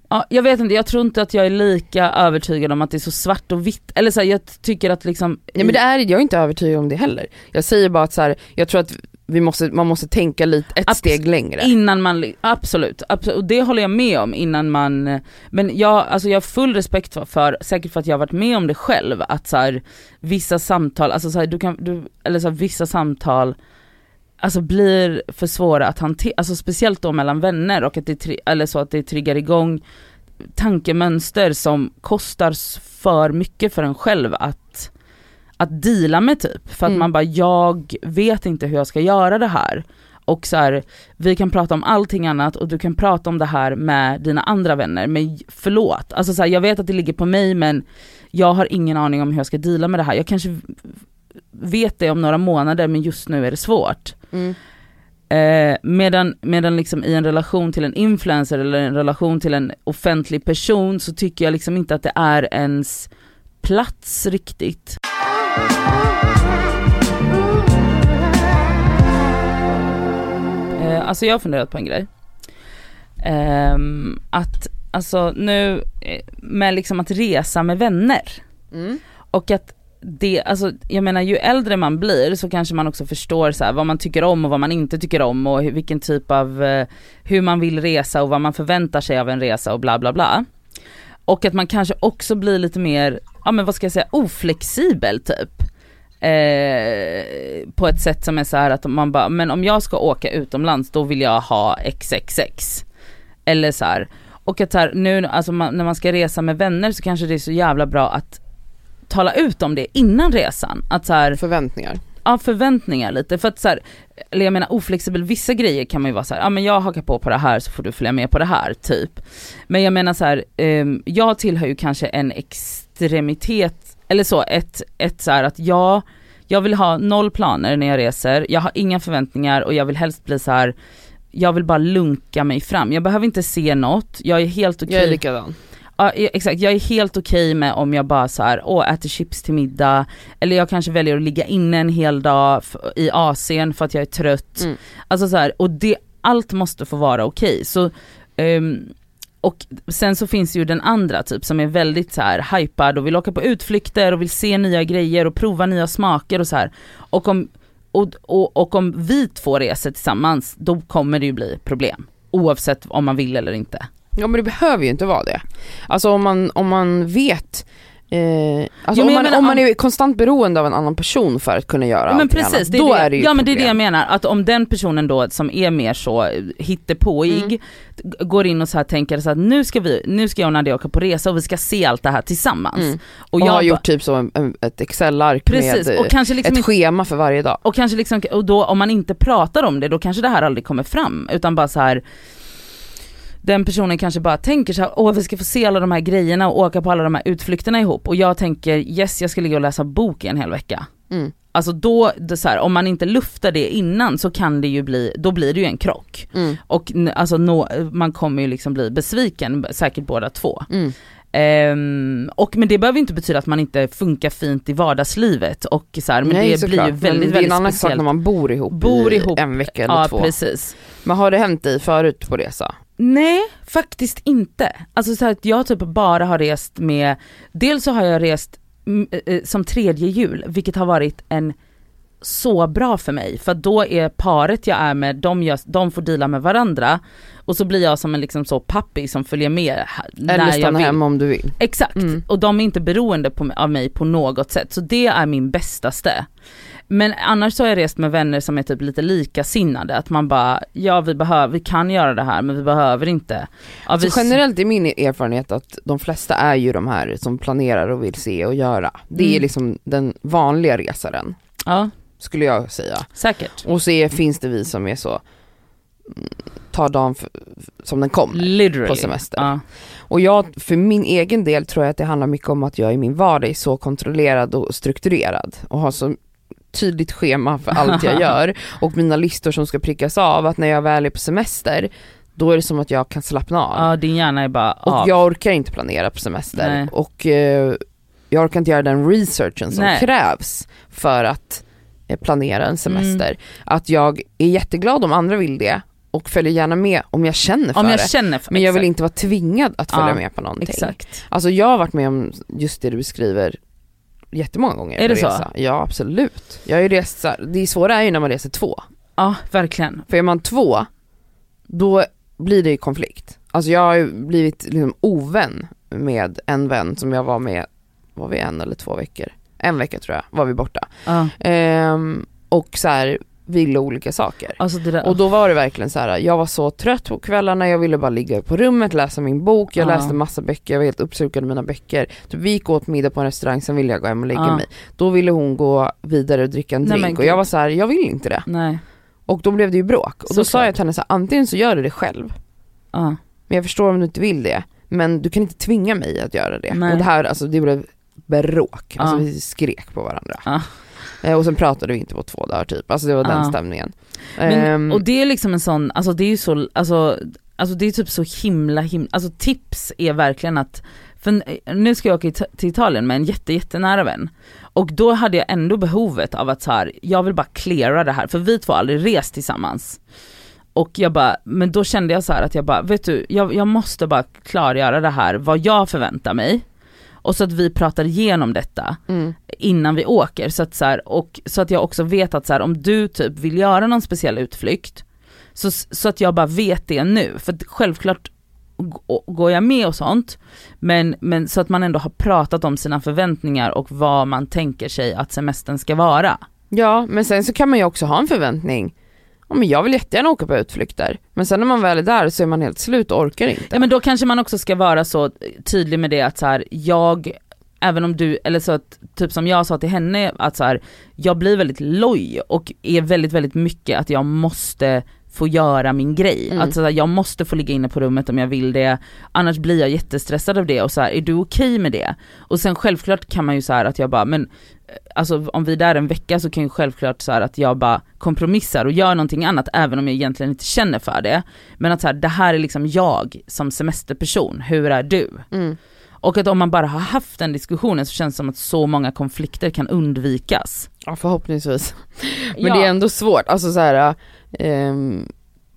Ja, jag vet inte, jag tror inte att jag är lika övertygad om att det är så svart och vitt, eller så här, jag tycker att liksom Nej men det är, jag är inte övertygad om det heller. Jag säger bara att så här, jag tror att vi måste, man måste tänka lite, ett Abs- steg längre. Innan man, absolut, absolut, och det håller jag med om innan man, men jag, alltså jag har full respekt för, för säkert för att jag har varit med om det själv, att så här, vissa samtal, alltså så här, du kan, du, eller så här, vissa samtal Alltså blir för svåra att hantera, alltså speciellt då mellan vänner och att det, eller så att det triggar igång tankemönster som kostar för mycket för en själv att, att deala med typ. För att Mm. man bara, jag vet inte hur jag ska göra det här. Och så här, vi kan prata om allting annat och du kan prata om det här med dina andra vänner, men förlåt. Alltså så här, jag vet att det ligger på mig men jag har ingen aning om hur jag ska deala med det här. Jag kanske vet det om några månader men just nu är det svårt. Mm. Eh, medan, medan liksom i en relation till en influencer eller en relation till en offentlig person så tycker jag liksom inte att det är ens plats riktigt. Eh, alltså jag har funderat på en grej. Ehm, att, alltså nu, eh, med liksom att resa med vänner. Mm. Och att det, alltså jag menar ju äldre man blir så kanske man också förstår så här, vad man tycker om och vad man inte tycker om och vilken typ av, eh, hur man vill resa och vad man förväntar sig av en resa och bla bla bla. Och att man kanske också blir lite mer, ja men vad ska jag säga, oflexibel typ. Eh, på ett sätt som är så här att man bara, men om jag ska åka utomlands då vill jag ha XXX. Eller så här. Och att så här, nu alltså man, när man ska resa med vänner så kanske det är så jävla bra att tala ut om det innan resan. Att så här, Förväntningar ja förväntningar lite, för att så här, eller jag menar oflexibel, vissa grejer kan man ju vara så här, ja men jag hakar på på det här så får du följa med på det här, typ. Men jag menar så här, ehm, jag tillhör ju kanske en extremitet, eller så, ett, ett så här att jag, jag vill ha noll planer när jag reser, jag har inga förväntningar och jag vill helst bli så här jag vill bara lunka mig fram, jag behöver inte se något, jag är helt okej Jag är likadan. Ja e- exakt, jag är helt okej med om jag bara så här, åh äter chips till middag, eller jag kanske väljer att ligga inne en hel dag i AC'n för att jag är trött. Mm. Alltså så här, och det, allt måste få vara okej. Så, ehm, och sen så finns ju den andra typ som är väldigt så här hypad och vill åka på utflykter och vill se nya grejer och prova nya smaker och så här. Och om, och, och, och om vi två reser tillsammans, då kommer det ju bli problem. Oavsett om man vill eller inte. Ja men det behöver ju inte vara det. Alltså om man, om man vet Eh, alltså Jo, om, man, menar, om man är konstant beroende av en annan person för att kunna göra Ja, men precis, annat, det är då det, är det ju Ja ett men det är det jag problem. menar, att om den personen då som är mer så eh, hittepåig, Mm. går in och så här tänker så att nu ska vi, nu ska jag och Nadia åka på resa och vi ska se allt det här tillsammans. Mm. Och Och jag har bara- gjort typ en, ett Excel-ark Precis, med och eh, kanske liksom ett schema för varje dag. och kanske liksom, och då om man inte pratar om det då kanske det här aldrig kommer fram utan bara så här den personen kanske bara tänker så här, åh vi ska få se alla de här grejerna och åka på alla de här utflykterna ihop och jag tänker yes jag ska ligga och läsa bok i en hel vecka. Mm. Alltså då, så här, om man inte luftar det innan så kan det ju bli, då blir det ju en krock. Mm. Och alltså nå, man kommer ju liksom bli besviken, säkert båda två. Mm. Ehm, och men det behöver inte betyda att man inte funkar fint i vardagslivet och så här, men Nej, det såklart. blir ju väldigt, men det är en väldigt annan sak speciellt. när man bor ihop, Bor i ihop. en vecka eller Ja två. precis. Men har det hänt dig förut på resa? Nej, faktiskt inte. Alltså så här att jag typ bara har rest med, dels så har jag rest mm, eh, som tredje jul, vilket har varit en så bra för mig, för då är paret jag är med, de, gör, de får dela med varandra och så blir jag som en liksom så pappi som följer med när Eller jag stanna hemma om du vill. Exakt, Mm. och de är inte beroende på, av mig på något sätt, så det är min bästaste. Men annars så har jag rest med vänner som är typ lite likasinnade, att man bara, ja vi behöver, vi kan göra det här men vi behöver inte. Ja, Alltså vi, generellt är min erfarenhet att de flesta är ju de här som planerar och vill se och göra. Det är Mm. liksom den vanliga resaren, Ja, skulle jag säga. säkert. Och så är, finns det vi som är så, tar dagen för, som den kommer. Literally. på semester. Ja. Och jag, för min egen del tror jag att det handlar mycket om att jag i min vardag är så kontrollerad och strukturerad och har så tydligt schema för allt jag *laughs* gör och mina listor som ska prickas av att när jag väl är på semester då är det som att jag kan slappna av. ja, din hjärna är bara Och av. jag orkar inte planera på semester Nej. och eh, jag orkar inte göra den researchen som Nej. krävs för att planera en semester. Mm. Att jag är jätteglad om andra vill det och följer gärna med om jag känner för Om det. jag känner för Men jag vill inte vara tvingad att följa Ja, med på någonting. Exakt. Alltså jag har varit med om just det du beskriver jättemånga gånger Är det så? resa. Ja absolut. Jag har ju rest, så det svåra är ju när man reser två. Ja, verkligen. För är man två, då blir det ju konflikt. Alltså jag har ju blivit liksom ovän med en vän som jag var med, var vi en eller två veckor? En vecka tror jag var vi borta. Ja. Ehm, och så här ville olika saker. Alltså där, Och då var det verkligen så här. jag var så trött på kvällarna, jag ville bara ligga på rummet, läsa min bok, jag Ja. läste massa böcker, jag var helt uppslukad i mina böcker. Typ, vi gick åt middag på en restaurang, sen ville jag gå hem och lägga Ja. mig. Då ville hon gå vidare och dricka en Nej, drink men och jag var så här: jag vill inte det. nej. Och då blev det ju bråk. Och då Såklart. sa jag till henne så här, antingen så gör du det själv, Ja. men jag förstår om du inte vill det, men du kan inte tvinga mig att göra det. Nej. Och det här, alltså det blev bråk, alltså vi skrek på varandra. Eh, Och sen pratade vi inte på två dagar typ, alltså det var den stämningen. Men, Ehm, och det är liksom en sån, alltså det är ju så, alltså, alltså det är typ så himla himla, alltså tips är verkligen att, för nu ska jag åka till Italien med en jätte jättenära vän. Och då hade jag ändå behovet av att så här, jag vill bara cleara det här, för vi två har aldrig rest tillsammans. Och jag bara, men då kände jag så här att jag bara, vet du, jag, jag måste bara klargöra det här, vad jag förväntar mig. Och så att vi pratar igenom detta mm. innan vi åker. Så att, så här, och, så att jag också vet att så här, om du typ vill göra någon speciell utflykt, så, så att jag bara vet det nu. För självklart går jag med och sånt, men, men så att man ändå har pratat om sina förväntningar och vad man tänker sig att semestern ska vara. Ja, men sen så kan man ju också ha en förväntning. Ja, men jag vill jättegärna åka på utflykter. Men sen när man väl är där så är man helt slut och orkar inte. Ja men då kanske man också ska vara så tydlig med det att så här, jag, även om du, eller så att, typ som jag sa till henne, att så här, jag blir väldigt loj och är väldigt, väldigt mycket att jag måste få göra min grej. Mm. Att så här, jag måste få ligga inne på rummet om jag vill det, annars blir jag jättestressad av det och så här, är du okej med det? Och sen självklart kan man ju så här att jag bara, men alltså om vi är där en vecka så kan ju självklart så att jag bara kompromissar och gör någonting annat även om jag egentligen inte känner för det. Men att så här, det här är liksom jag som semesterperson, hur är du? Mm. Och att om man bara har haft den diskussionen så känns det som att så många konflikter kan undvikas. Ja förhoppningsvis. *laughs* Men Ja. det är ändå svårt, alltså så här, ehm,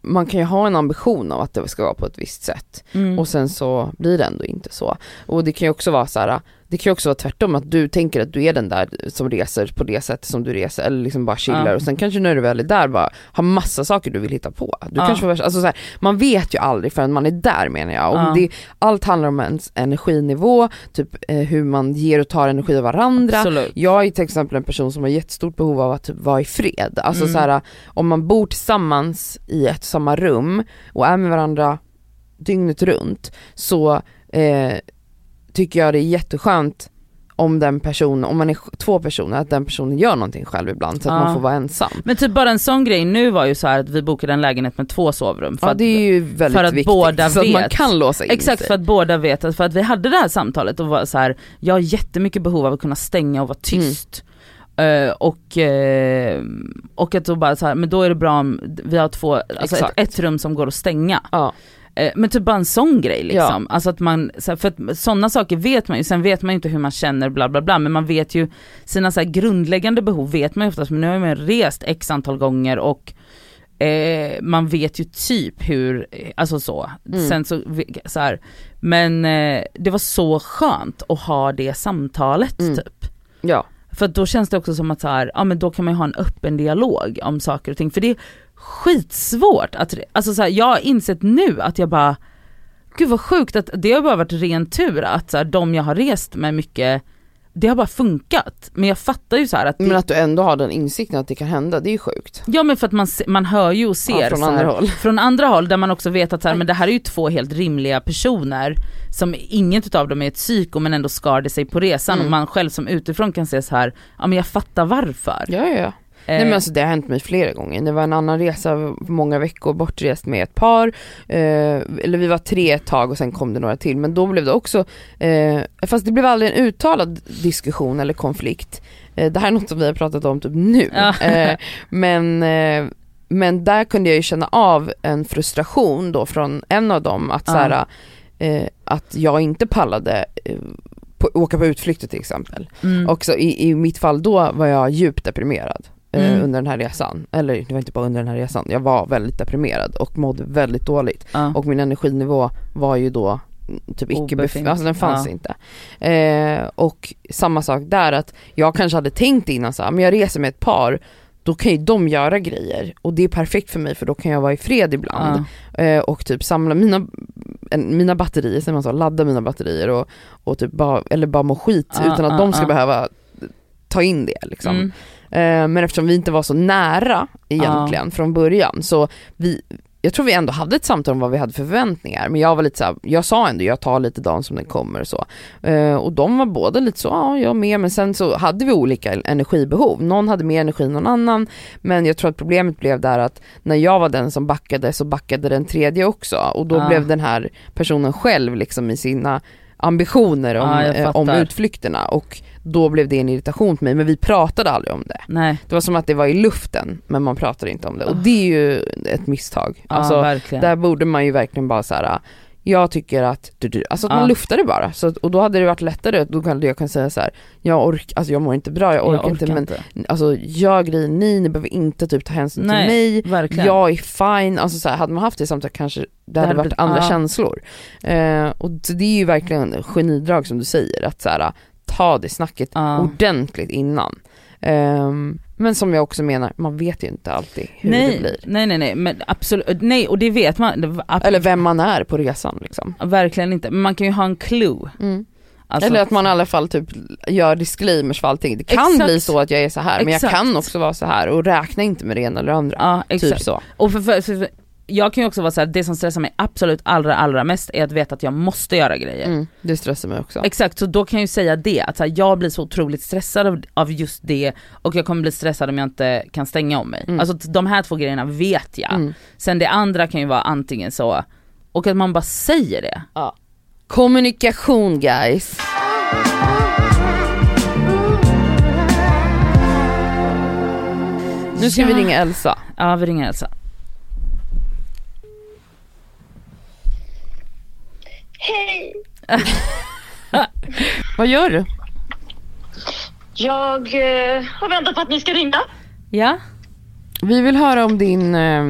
man kan ju ha en ambition av att det ska vara på ett visst sätt Mm. och sen så blir det ändå inte så. Och det kan ju också vara så här, Det kan ju också vara tvärtom, att du tänker att du är den där som reser på det sättet som du reser, eller liksom bara chillar Ja. och sen kanske när du väl är där bara har massa saker du vill hitta på. Du Ja. kanske får, alltså så här, man vet ju aldrig förrän man är där menar jag. Om Ja. det, allt handlar om ens energinivå, typ eh, hur man ger och tar energi av varandra. Absolut. Jag är till exempel en person som har jättestort behov av att typ vara i fred. Alltså Mm. så här, om man bor tillsammans i ett samma rum och är med varandra dygnet runt så eh, tycker jag det är jätteskönt om den personen, om man är två personer, att den personen gör någonting själv ibland så att Ja. man får vara ensam. Men typ bara en sån grej nu var ju så att vi bokade en lägenhet med två sovrum. För Ja det är ju väldigt för att viktigt båda så att man vet. kan låsa in Exakt sig. för att båda vet att, för att vi hade det här samtalet och var så här, jag har jättemycket behov av att kunna stänga och vara tyst. Eh, och, eh, och att då bara så här, men då är det bra om vi har två, alltså ett, ett rum som går att stänga. Ja. Eh, Men typ bara en sån grej liksom. Alltså att man, för att sådana saker vet man ju, sen vet man ju inte hur man känner bla bla bla men man vet ju sina så grundläggande behov vet man ju oftast men nu har man rest x antal gånger och eh, man vet ju typ hur, eh, alltså så. Mm. Sen så, så här, men eh, det var så skönt att ha det samtalet Mm. typ. ja. För då känns det också som att så här, ja men då kan man ju ha en öppen dialog om saker och ting. För det skitsvårt att, alltså så här, jag har insett nu att jag bara, gud vad sjukt att det har bara varit ren tur att så här, de jag har rest med mycket, det har bara funkat. Men jag fattar ju så att, det, Men att du ändå har den insikten att det kan hända, det är ju sjukt. ja men för att man, se- man hör ju och ser Ja, från så här, andra håll. *laughs* från andra håll där man också vet att så här, men det här är ju två helt rimliga personer som inget utav dem är ett psyko men ändå skar det sig på resan Mm. och man själv som utifrån kan se så här, ja men jag fattar varför. Ja, ja. Nej Eh, men alltså det har hänt mig flera gånger. Det var en annan resa, många veckor bortrest med ett par, eh, eller vi var tre ett tag och sen kom det några till men då blev det också, eh, fast det blev aldrig en uttalad diskussion eller konflikt. Eh, det här är något som vi har pratat om typ nu. Ja. Eh, men, eh, men där kunde jag ju känna av en frustration då från en av dem att, Ja. så här, eh, att jag inte pallade eh, på, åka på utflykter till exempel. mm. Också i, i mitt fall då var jag djupt deprimerad eh, Mm. under den här resan. Eller det var inte bara under den här resan, jag var väldigt deprimerad och mådde väldigt dåligt. ja. Och min energinivå var ju då mm, typ icke alltså den fanns Ja. inte. Eh, och samma sak där att jag kanske hade tänkt innan så här, men jag reser med ett par då kan ju de göra grejer och det är perfekt för mig för då kan jag vara i fred ibland Ja. eh, och typ samla mina, mina batterier, säger man så, ladda mina batterier och, och typ bara, eller bara må skit Ja, utan att de ska behöva ta in det liksom. Mm. Eh, men eftersom vi inte var så nära egentligen från början så vi, jag tror vi ändå hade ett samtal om vad vi hade för förväntningar. Men jag var lite så här, jag sa ändå jag tar lite dagen som den kommer och så. Eh, och de var båda lite så, ja jag med. Men sen så hade vi olika energibehov. Någon hade mer energi än någon annan. Men jag tror att problemet blev där att när jag var den som backade så backade den tredje också. Och då Ja. blev den här personen själv liksom i sina ambitioner om, jag eh, om utflykterna. Och då blev det en irritation på mig men vi pratade aldrig om det. Nej, Det var som att det var i luften men man pratade inte om det och det är ju ett misstag. ja Alltså verkligen. där borde man ju verkligen bara så här. jag tycker att, du, du, alltså att Ja. man luftade bara. Så, och då hade det varit lättare, då kunde jag kan säga så här. jag orkar, alltså jag mår inte bra, jag orkar, inte men alltså gör grejer ni, ni behöver inte typ ta hänsyn Nej, till mig. verkligen. Jag är fine, alltså så här, hade man haft det samtalet kanske det hade hade varit blivit- andra ja. känslor. Eh, och det det är ju verkligen genidrag som du säger, att så här, ta det snacket Ja. ordentligt innan. Ehm, men som jag också menar, man vet ju inte alltid hur det nej, blir. nej nej nej men absolut, nej och det vet man, det, Eller vem man är på resan liksom. verkligen inte, men man kan ju ha en clue. Alltså, Eller att man i alla fall typ gör disclaimers för allting. Det kan Exakt. bli så att jag är så här men Exakt. jag kan också vara så här och räkna inte med det ena eller det andra. Ja exakt. Typ så. Och för, för, för, jag kan ju också vara så här, det som stressar mig absolut allra allra mest är att veta att jag måste göra grejer. Mm, det stressar mig också. Exakt, så då kan jag ju säga det, att här, jag blir så otroligt stressad av, av just det och jag kommer bli stressad om jag inte kan stänga om mig. Mm. Alltså de här två grejerna vet jag. Mm. Sen det andra kan ju vara antingen så, och att man bara säger det. Kommunikation guys. Nu ska vi Ja. ringa Elsa. Ja vi ringer Elsa. Hej! *laughs* Vad gör du? Jag eh, har väntat på att ni ska ringa. Ja? Vi vill höra om din eh,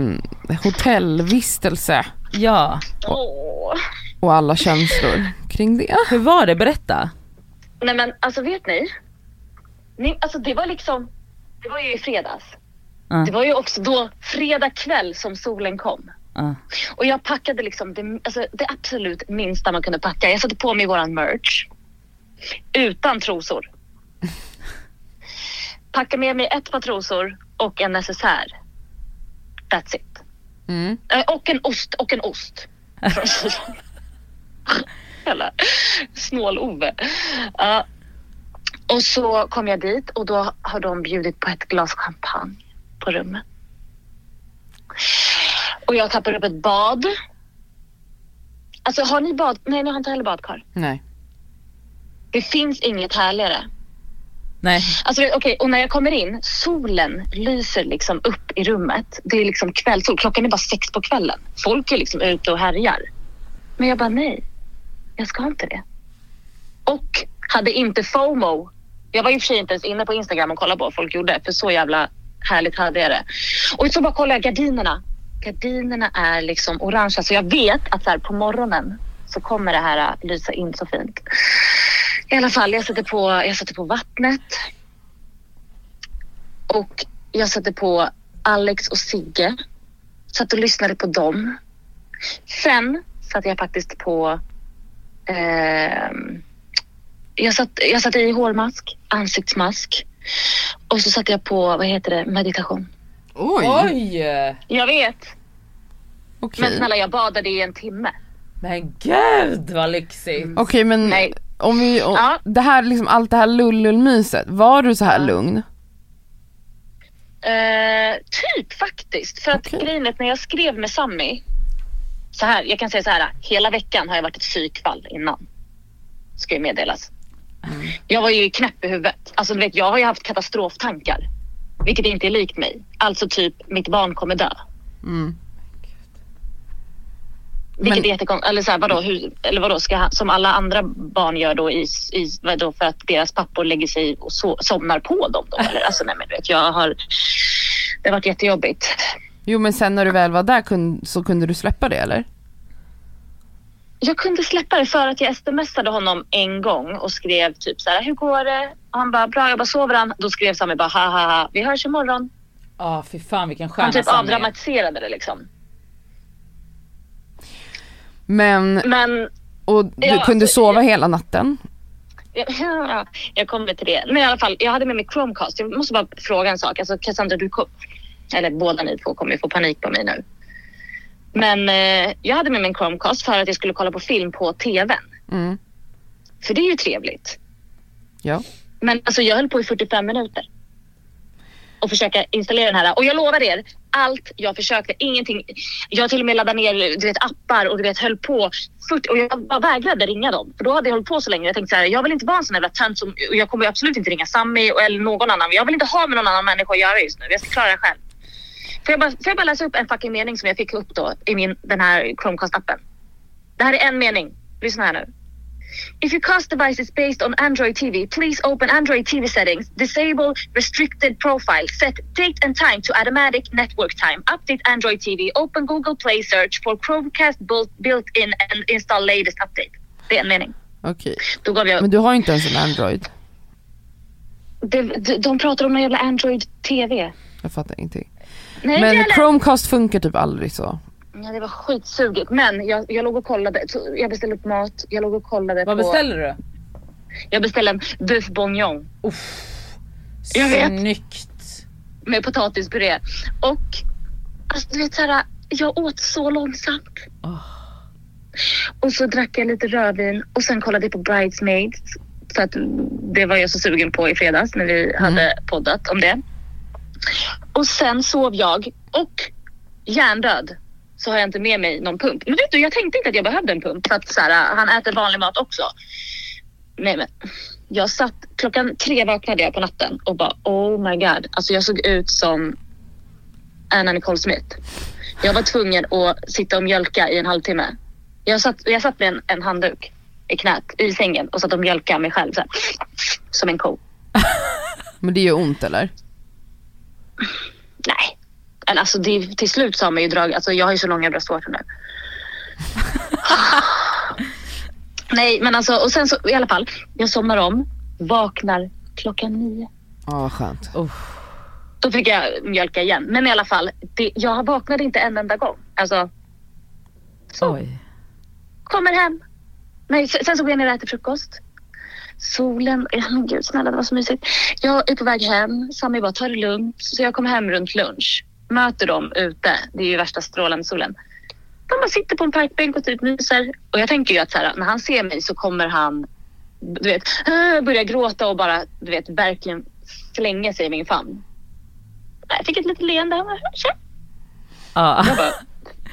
hotellvistelse Ja. Åh. och alla känslor kring det. Hur var det? Berätta. Nej men alltså vet ni? ni alltså det var liksom, det var ju i fredags. Ja. Det var ju också då fredag kväll som solen kom. Ja. Och jag packade liksom det, alltså det absolut minsta man kunde packa. Jag satte på mig våran merch. Utan trosor. *laughs* Packade med mig ett par trosor och en necessär. That's it. Mm. Eh, Och en ost. Och en ost. *laughs* Jävla snål-Ove. Ja. och så kom jag dit och då har de bjudit på ett glas champagne på rummet. Och jag tappar upp ett bad. Alltså har ni bad? Nej, ni har inte heller badkar. Nej. Det finns inget härligare. Nej. Alltså okej, och när jag kommer in, solen lyser liksom upp i rummet. Det är liksom kvällssol. Klockan är bara sex på kvällen. Folk är liksom ute och härjar. Men jag bara nej, jag ska inte det. Och hade inte FOMO. Jag var i och för sig inte ens inne på Instagram och kollade på vad folk gjorde. För så jävla härligt hade jag det. Och så bara kollar jag gardinerna. Gardinerna är liksom orangea. Så jag vet att så här, på morgonen så kommer det här att lysa in så fint. I alla fall, jag sätter på, jag sätter på vattnet. Och jag satte på Alex och Sigge. Satt och lyssnade på dem. Sen satte jag faktiskt på... Eh, jag, satt, jag satte i hårmask, ansiktsmask. Och så satte jag på, vad heter det, meditation. Oj, Oj! Jag vet, okej. men snälla jag badade i en timme. Men gud vad lyxigt. Okej men Nej. om vi, om, Ja. det här liksom allt det här lullulmyset, var du så här lugn? Eh, typ faktiskt. För att Okej. grejen är att när jag skrev med Sammy. Så här, jag kan säga så här. Hela veckan har jag varit ett psykfall innan. Ska ju meddelas. Jag var ju knäpp i huvudet. Alltså du vet, jag har ju haft katastroftankar. Vilket inte är likt mig. Alltså typ, mitt barn kommer dö. Mm. Vilket Men- är jättekonstigt. Eller så här, vadå, hur, eller vadå, ska som alla andra barn gör då i, i vadå, för att deras pappor lägger sig och so, somnar på dem då? Eller, alltså nej men du vet, jag har, det har varit jättejobbigt. Jo men sen när du väl var där kun, så kunde du släppa det eller? Jag kunde släppa det för att jag smsade honom en gång och skrev typ så här, hur går det? Och han bara, bra, jag bara sover han? Då skrev Sami bara, ha ha ha, vi hörs imorgon. Ja fy fan vilken Han stjärna typ Sammy är. avdramatiserade det liksom. Men, Men och du Ja, kunde alltså, sova jag- hela natten? *laughs* Ja, jag kommer till det. Men i alla fall, jag hade med mig Chromecast. Jag måste bara fråga en sak. Alltså Cassandra, du kom, eller båda ni två kommer ju få panik på mig nu. Men eh, jag hade med mig en Chromecast för att jag skulle kolla på film på TVn. Mm. För det är ju trevligt. Ja. Men alltså jag höll på i 45 minuter. Och försöka installera den här. Och jag lovar er, allt jag försökte, ingenting. Jag till och med laddade ner du vet, appar och du vet, höll på. 40, och jag bara vägrade ringa dem. För då hade jag hållit på så länge. Jag tänkte så här, jag vill inte vara en sån jävla tönt som, och jag kommer absolut inte ringa Sammy eller någon annan. Jag vill inte ha med någon annan människa att göra just nu. Jag ska klara det själv. Får jag, bara, får jag bara läsa upp en fucking mening som jag fick upp då i min, den här Chromecast-appen? Det här är en mening. Lyssna här nu. If your cast device is based on Android TV, please open Android TV settings, disable restricted profile, set date and time to automatic network time, update Android TV, open Google Play search for Chromecast built, in and install latest update. Det är en mening. Okej. Gav jag... Men du har inte ens en Android. de, de, de pratar om någon jävla Android TV. Jag fattar ingenting. Nej, Men. Chromecast funkar typ aldrig så. Ja, det var skitsugigt. Men jag, jag låg och kollade. Jag beställde upp mat. Jag låg och kollade Vad på... beställer du? Jag beställde en bœuf bourguignon. Jag vet. Snyggt. med potatispuré. Och alltså, du vet så här, jag åt så långsamt. Och så drack jag lite rödvin och sen kollade jag på Bridesmaids. För att det var jag så sugen på i fredags när vi hade poddat om det. Och sen sov jag och hjärndöd så har jag inte med mig någon pump. Men vet du, jag tänkte inte att jag behövde en pump för att så här, han äter vanlig mat också. Nej men jag satt, klockan tre vaknade jag på natten och bara oh my god. Alltså jag såg ut som Anna Nicole Smith. Jag var tvungen att sitta och mjölka i en halvtimme. Jag satt, jag satt med en, en handduk i knät i sängen och satt och mjölkade mig själv så här, som en ko. *laughs* Men det gör ont eller? Nej. Eller alltså det, till slut så har man ju dragit, alltså jag har ju så långa bröstvårtor nu. *laughs* Nej, men alltså, och sen så i alla fall, jag somnar om, vaknar klockan nio. Ja, vad skönt. Då fick jag mjölka igen. Men i alla fall, det, jag vaknade inte en enda gång. Alltså, så. Oj. Kommer hem. Nej, sen sen så går jag ner och äter frukost. Solen, ja, men gud snälla det var så mysigt. Jag är på väg hem, Sami bara ta det lugnt. Så jag kommer hem runt lunch. Möter dem ute, det är ju värsta strålande solen. De bara sitter på en parkbänk och typ myser. Och jag tänker ju att så här, när han ser mig så kommer han du vet, äh, börja gråta och bara du vet, verkligen slänga sig i min famn. Jag fick ett litet leende. Han bara, "Tja." Ja. Jag bara,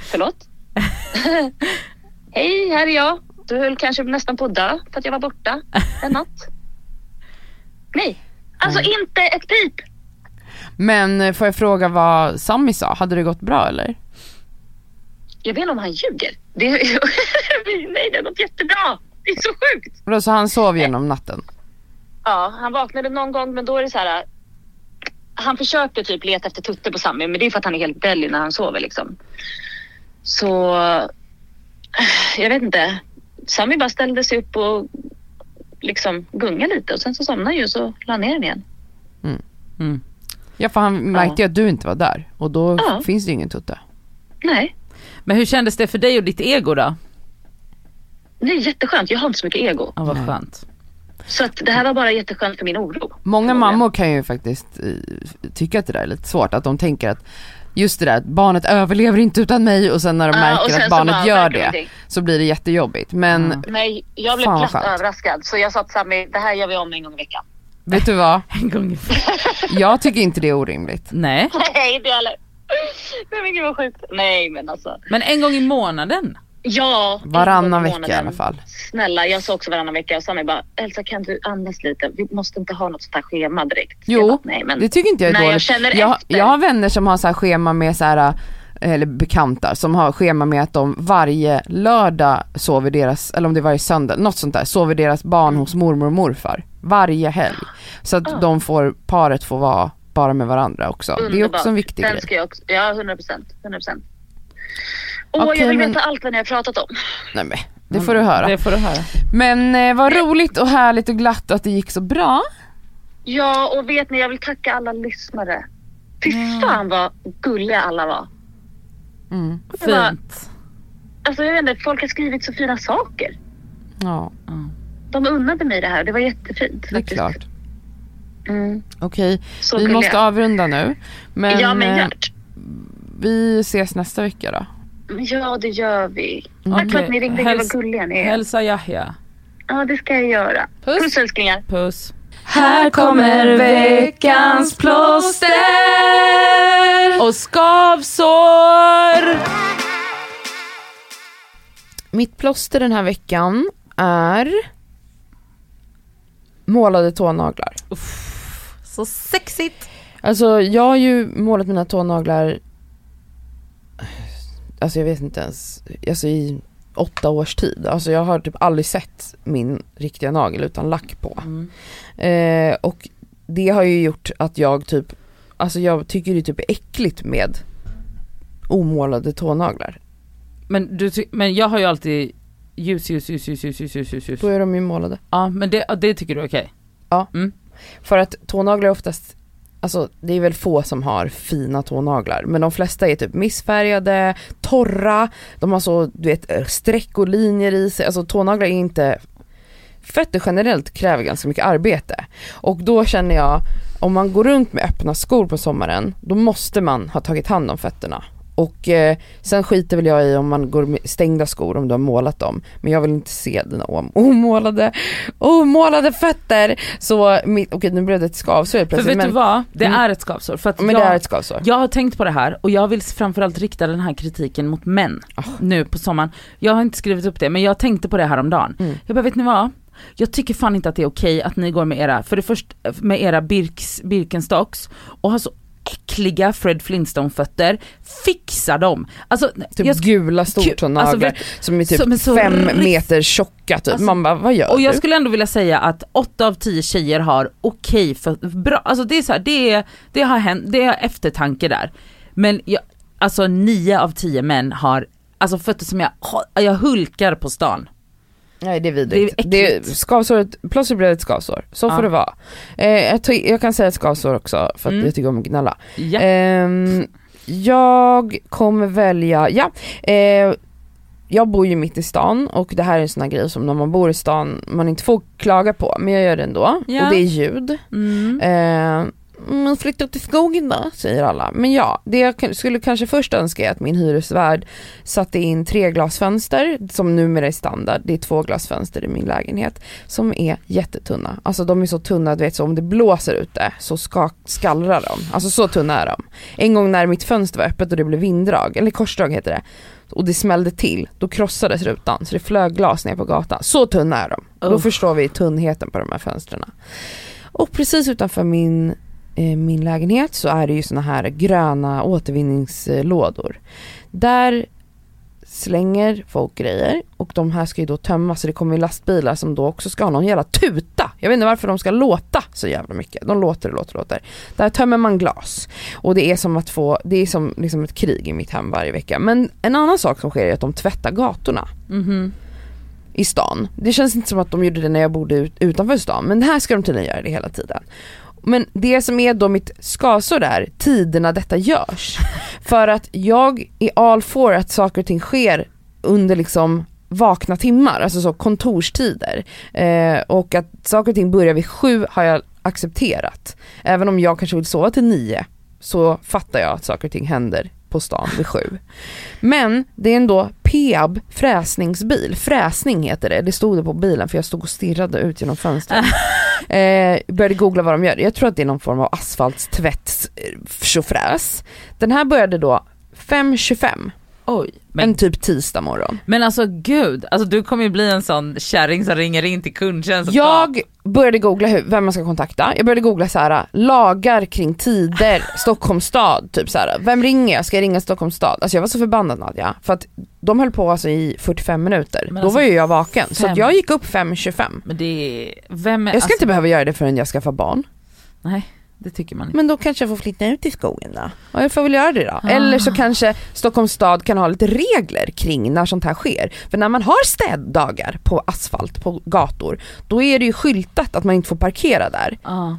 förlåt? *laughs* *laughs* Hej, här är jag. Du höll kanske nästan på att dö för att jag var borta en *laughs* natt. Nej, alltså inte ett pip. Men eh, får jag fråga vad Sami sa? Hade det gått bra eller? Jag vet inte om han ljuger. Det, *laughs* nej, det har gått jättebra. Det är så sjukt. Vadå, Så han sov genom natten? Ja, han vaknade någon gång men då är det så här. Han försökte typ leta efter tutte på Sami men det är för att han är helt belly när han sover liksom. Så jag vet inte. Sami bara ställde sig upp och liksom gungade lite och sen så somnade ju och så la han ner den igen. Mm. Ja för han märkte ju att du inte var där och då Ja. finns det ju ingen tutte. Nej, Men hur kändes det för dig och ditt ego då? det är jätteskönt. Jag har inte så mycket ego. Ja vad skönt. Så att det här var bara jätteskönt för min oro. Många mammor kan ju faktiskt eh, tycka att det där är lite svårt, att de tänker att just det där barnet överlever inte utan mig och sen när de och märker att barnet bara gör det så blir det jättejobbigt. Men Mm. Nej, jag blev glatt skönt. överraskad. Så jag sa till Sami, det här gör vi om en gång i veckan. vet du vad? *laughs* En gång i *laughs* Jag tycker inte det är orimligt. Nej, *laughs* Nej, inte jag heller. Nej men gud vad sjukt. Nej men alltså. men en gång i månaden. Ja. Varannan vecka i alla fall. Snälla, jag sa också varannan vecka och Sami bara, Elsa kan du andas lite? Vi måste inte ha något sånt här schema direkt. Jo, jag bara, nej men. Det tycker inte jag är Nej, jag dåligt. känner jag, efter. jag har vänner som har så här schema med så här eller bekanta som har schema med att de varje lördag sover deras, eller om det är varje söndag, något sånt där, sover deras barn Mm. hos mormor och morfar. Varje helg. Så att Ah. de får, paret får vara bara med varandra också. Det är också en viktig Den grej. ska jag också, ja 100 procent. 100 procent. Åh, Okej, jag vill men- veta allt vad ni har pratat om. Nej men, det får du höra. Det får du höra. Men eh, vad roligt och härligt och glatt att det gick så bra. Ja, och vet ni, jag vill tacka alla lyssnare. Fy Ja. fan vad gulliga alla var. Mm. Det var- Fint. Alltså jag vet inte, folk har skrivit så fina saker. Ja, De unnade mig det här, det var jättefint. det är faktiskt. klart. Mm, Okej, så vi gulliga. måste avrunda nu. Men, ja, men eh, gjort. vi ses nästa vecka då. Ja, det gör vi. Mm. Tack för att ni ringde, gud vad Häls- gulliga ni är. Hälsa Yahya. Ja, det ska jag göra. Puss. Puss älsklingar. Puss. Här kommer veckans plåster Och skavsår! Mitt plåster den här veckan är målade tånaglar. Så sexigt. Alltså jag har ju målat mina tånaglar, alltså jag vet inte ens, alltså i åtta års tid. Alltså jag har typ aldrig sett min riktiga nagel utan lack på. Mm. Eh, och det har ju gjort att jag typ, alltså jag tycker det typ är äckligt med omålade tånaglar. Men, du, men jag har ju alltid ljus, ljus, ljus, ljus, ljus, ljus, ljus. Då är de ju målade. Ja men det, det tycker du är okej? Okay. Ja. Mm. För att tånaglar är oftast alltså det är väl få som har fina tånaglar, men de flesta är typ missfärgade, torra, de har så du vet eh, streck och linjer i sig, alltså tånaglar är inte, fötter generellt kräver ganska mycket arbete. Och då känner jag, om man går runt med öppna skor på sommaren, då måste man ha tagit hand om fötterna. Och eh, sen skiter väl jag i om man går med stängda skor om du har målat dem. Men jag vill inte se dina om- omålade, omålade fötter. Så, mitt- okej nu blev det ett skavsår helt För plötsligt. vet men, du vad? Det Mm. är ett skavsår. För men jag, det är ett skavsår. jag har tänkt på det här och jag vill framförallt rikta den här kritiken mot män Ah. nu på sommaren. Jag har inte skrivit upp det men jag tänkte på det här om dagen. Mm. Jag bara, vet ni vad? Jag tycker fan inte att det är okej att ni går med era, för det först med era Birks, Birkenstocks och har så äckliga Fred Flintstone fötter, fixa dem. Alltså, Typ jag gula stortånaglar alltså, vet- som är typ som är så fem meter tjocka typ. Alltså, Man bara, vad gör och jag du? skulle ändå vilja säga att 8 av 10 tjejer har okej för bra, alltså det är så här, det, är, det har hänt, det är eftertanke där. Men jag, alltså 9 av 10 män har, alltså fötter som jag, jag hulkar på stan. Nej det är vidrigt. Det är Det är skavsåret, plötsligt blev det ett skavsår. Så Ja. får det vara. Eh, jag, ty- jag kan säga ett skavsår också för att Mm. jag tycker om att gnälla. Ja. Ehm, jag kommer välja, ja. Eh, jag bor ju mitt i stan och det här är en sån här grej som när man bor i stan man inte får klaga på men jag gör det ändå. Ja. Och det är ljud. Mm. Man flyttar till skogen då, säger alla. Men ja, det jag skulle kanske först önska är att min hyresvärd satte in tre glasfönster som numera är standard. Det är två glasfönster i min lägenhet som är jättetunna. Alltså de är så tunna, du vet så om det blåser ute så ska, skallrar de. Alltså så tunna är de. En gång när mitt fönster var öppet och det blev vinddrag, eller korsdrag heter det, och det smällde till, då krossades rutan så det flög glas ner på gatan. Så tunna är de. Då Uff. förstår vi tunnheten på de här fönstren. Och precis utanför min, min lägenhet så är det ju såna här gröna återvinningslådor. Där slänger folk grejer och de här ska ju då tömmas så det kommer ju lastbilar som då också ska ha någon jävla tuta. Jag vet inte varför de ska låta så jävla mycket. De låter och låter och låter. Där tömmer man glas. Och det är som att få, det är som liksom ett krig i mitt hem varje vecka. Men en annan sak som sker är att de tvättar gatorna Mhm. i stan. Det känns inte som att de gjorde det när jag bodde ut, utanför stan men här ska de tydligen göra det hela tiden. Men det som är då mitt skavsår är tiderna detta görs. *laughs* För att jag är all for att saker och ting sker under liksom vakna timmar, alltså så kontorstider. Eh, och att saker och ting börjar vid sju har jag accepterat. Även om jag kanske vill sova till nio så fattar jag att saker och ting händer på stan vid sju. Men det är ändå Peab fräsningsbil, fräsning heter det, det stod det på bilen för jag stod och stirrade ut genom fönstret. *laughs* eh, började googla vad de gör, jag tror att det är någon form av asfaltstvätts eh. Den här började då 5.25, Oj. en Men, typ tisdag morgon. men alltså gud, alltså du kommer ju bli en sån kärring som ringer in till kundtjänst Jag började googla hur, vem man ska kontakta, jag började googla så här lagar kring tider, *laughs* Stockholms stad, typ så här. vem ringer jag? Ska jag ringa Stockholms stad? Alltså jag var så förbannad Nadja, för att de höll på alltså i 45 minuter, Men då alltså, var ju jag vaken. Så fem- jag gick upp 5.25. Men det är, vem är, Jag ska alltså, inte behöva göra det förrän jag skaffar barn. Nej, det tycker man inte. Men då kanske jag får flytta ut i skogen då. Ja, jag får väl göra det då. Ah. Eller så kanske Stockholms stad kan ha lite regler kring när sånt här sker. För när man har städdagar på asfalt, på gator, då är det ju skyltat att man inte får parkera där. Ja.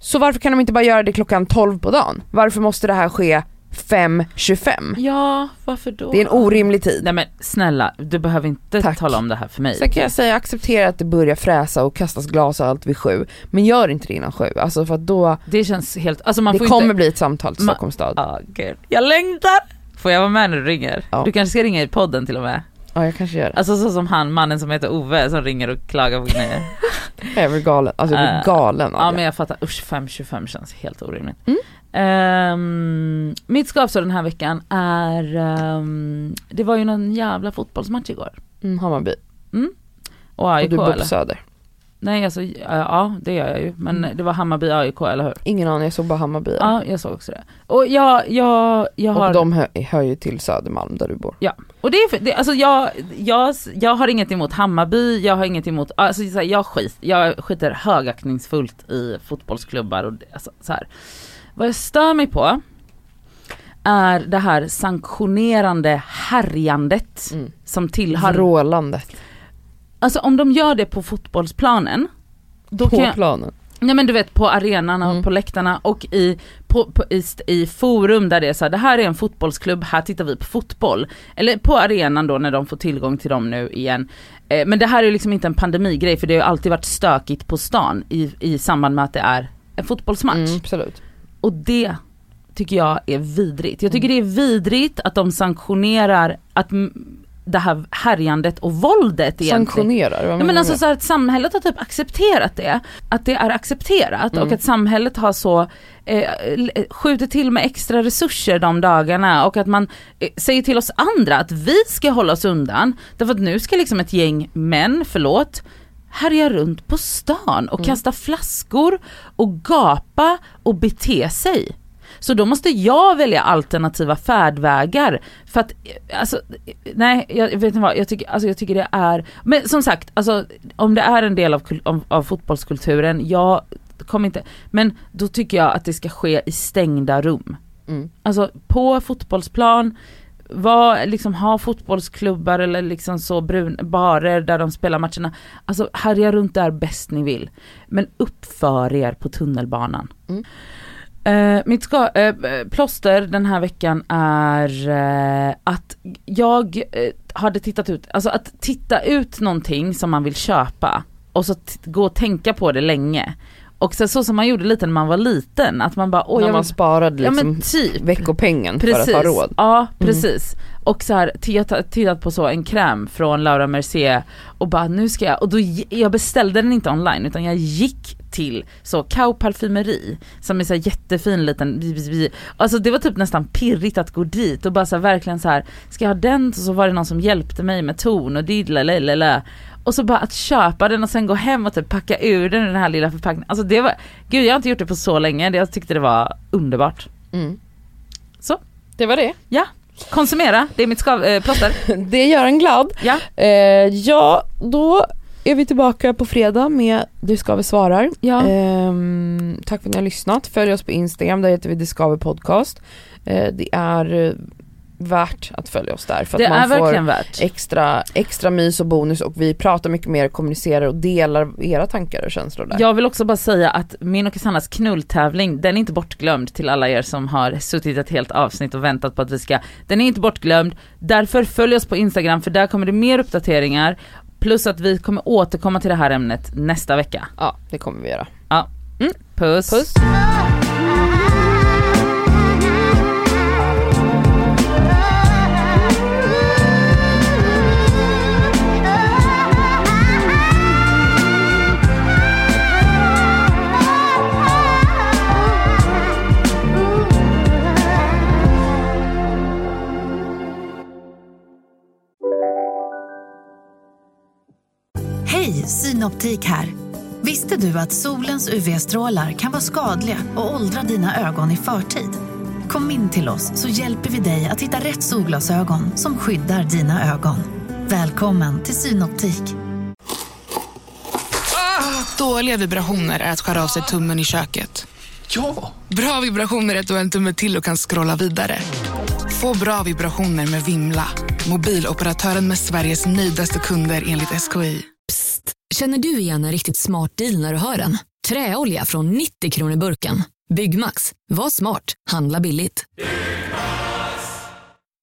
Så varför kan de inte bara göra det klockan 12 på dagen? Varför måste det här ske 5.25? ja, varför då? Det är en orimlig tid. Nej men snälla, du behöver inte Tack. tala om det här för mig. Sen kan jag säga acceptera att det börjar fräsa och kastas glas och allt vid sju. Men gör inte det innan sju, alltså för att då, Det känns helt, alltså man det får kommer inte... bli ett samtal till Stockholms stad. Ja, gud. Jag längtar! Får jag vara med när du ringer? Ja. Du kanske ska ringa i podden till och med. Ja jag kanske gör det. Alltså så som han, mannen som heter Ove som ringer och klagar på grejer. *laughs* Jag blir galen, alltså jag blir Äh, galen av Ja det. men jag fattar, usch 5.25 känns helt orimligt. Mm. Ehm, mitt skavsår den här veckan är, ehm, det var ju någon jävla fotbollsmatch igår. Mm, Hammarby. Och AIK och du bor på? Söder. Nej alltså, ja, ja det gör jag ju. Men Mm. det var Hammarby AIK eller hur? Ingen aning, jag såg bara Hammarby. Ja jag såg också det. Och jag, jag, jag har... Och de hör, hör ju till Södermalm där du bor. Och det är för, det, alltså jag, jag, jag har inget emot Hammarby, jag har inget emot, alltså så här, jag skit, jag skiter högaktningsfullt i fotbollsklubbar och alltså, så här. Vad jag stör mig på är det här sanktionerande härjandet Mm. som tillhör, Vrålandet. alltså om de gör det på fotbollsplanen, På jag, planen. Nej men du vet på arenan och Mm. på läktarna och i, på, på, i, i forum där det är så här, det här är en fotbollsklubb, här tittar vi på fotboll. Eller på arenan då när de får tillgång till dem nu igen. Eh, men det här är liksom inte en pandemigrej för det har alltid varit stökigt på stan i, i samband med att det är en fotbollsmatch. Mm, absolut. Och det tycker jag är vidrigt. Jag tycker det är vidrigt att de sanktionerar att det här härjandet och våldet egentligen. Sanktionerar, vad Ja, men alltså så att samhället har typ accepterat det, att det är accepterat Mm. och att samhället har så eh, l- skjutit till med extra resurser de dagarna och att man eh, säger till oss andra att vi ska hålla oss undan därför att nu ska liksom ett gäng män, förlåt, härja runt på stan och Mm. kasta flaskor och gapa och bete sig. Så då måste jag välja alternativa färdvägar för att, alltså, nej jag vet inte vad, jag tycker, alltså, jag tycker det är, men som sagt, alltså, om det är en del av, av fotbollskulturen, jag kommer inte, men då tycker jag att det ska ske i stängda rum. Mm. Alltså på fotbollsplan, var, liksom, ha fotbollsklubbar eller liksom så brun, barer där de spelar matcherna. Alltså härja runt där bäst ni vill. Men uppför er på tunnelbanan. Mm. Eh, mitt ska, eh, plåster den här veckan är eh, att jag hade tittat ut, alltså att titta ut någonting som man vill köpa och så gå och tänka på det länge. Och så, så som man gjorde lite när man var liten, att man bara oj När jag man vill, sparade ja liksom men typ. veckopengen för Precis, att ha råd. ja precis. Och så här, jag tittat på så en kräm från Laura Mercier och bara nu ska jag, och då, jag beställde den inte online utan jag gick till så Kao parfymeri som är så jättefin liten, alltså det var typ nästan pirrigt att gå dit och bara så här, verkligen så här, ska jag ha den? Så var det någon som hjälpte mig med ton och diddlalala och så bara att köpa den och sen gå hem och typ packa ur den i den här lilla förpackningen. Alltså det var, gud jag har inte gjort det på så länge, jag tyckte det var underbart. Mm. Så. Det var det. Ja, konsumera, det är mitt skav, äh, plåster. *laughs* Det gör en glad. Ja. Eh, ja, då är vi tillbaka på fredag med Du Skaver svarar. Ja. Ehm, tack för att ni har lyssnat. Följ oss på Instagram, där heter vi Det Skaver Podcast. Eh, det är eh, värt att följa oss där för det att man får värt. extra, extra mys och bonus och vi pratar mycket mer, kommunicerar och delar era tankar och känslor där. Jag vill också bara säga att min och Cassandras knulltävling, den är inte bortglömd till alla er som har suttit ett helt avsnitt och väntat på att vi ska, den är inte bortglömd. Därför följ oss på Instagram för där kommer det mer uppdateringar. Plus att vi kommer återkomma till det här ämnet nästa vecka. Ja, det kommer vi göra. Puss! Puss. Hej, Synoptik här. Visste du att solens UV-strålar kan vara skadliga och åldra dina ögon i förtid? Kom in till oss så hjälper vi dig att hitta rätt solglasögon som skyddar dina ögon. Välkommen till Synoptik. Dåliga vibrationer är att skära av sig tummen i köket. Ja! Bra vibrationer är att du har en tumme till och kan scrolla vidare. Få bra vibrationer med Vimla. Mobiloperatören med Sveriges nöjdaste kunder enligt SKI. Känner du igen en riktigt smart deal när du hör den? Träolja från 90 kronor burken. Byggmax. Var smart. Handla billigt.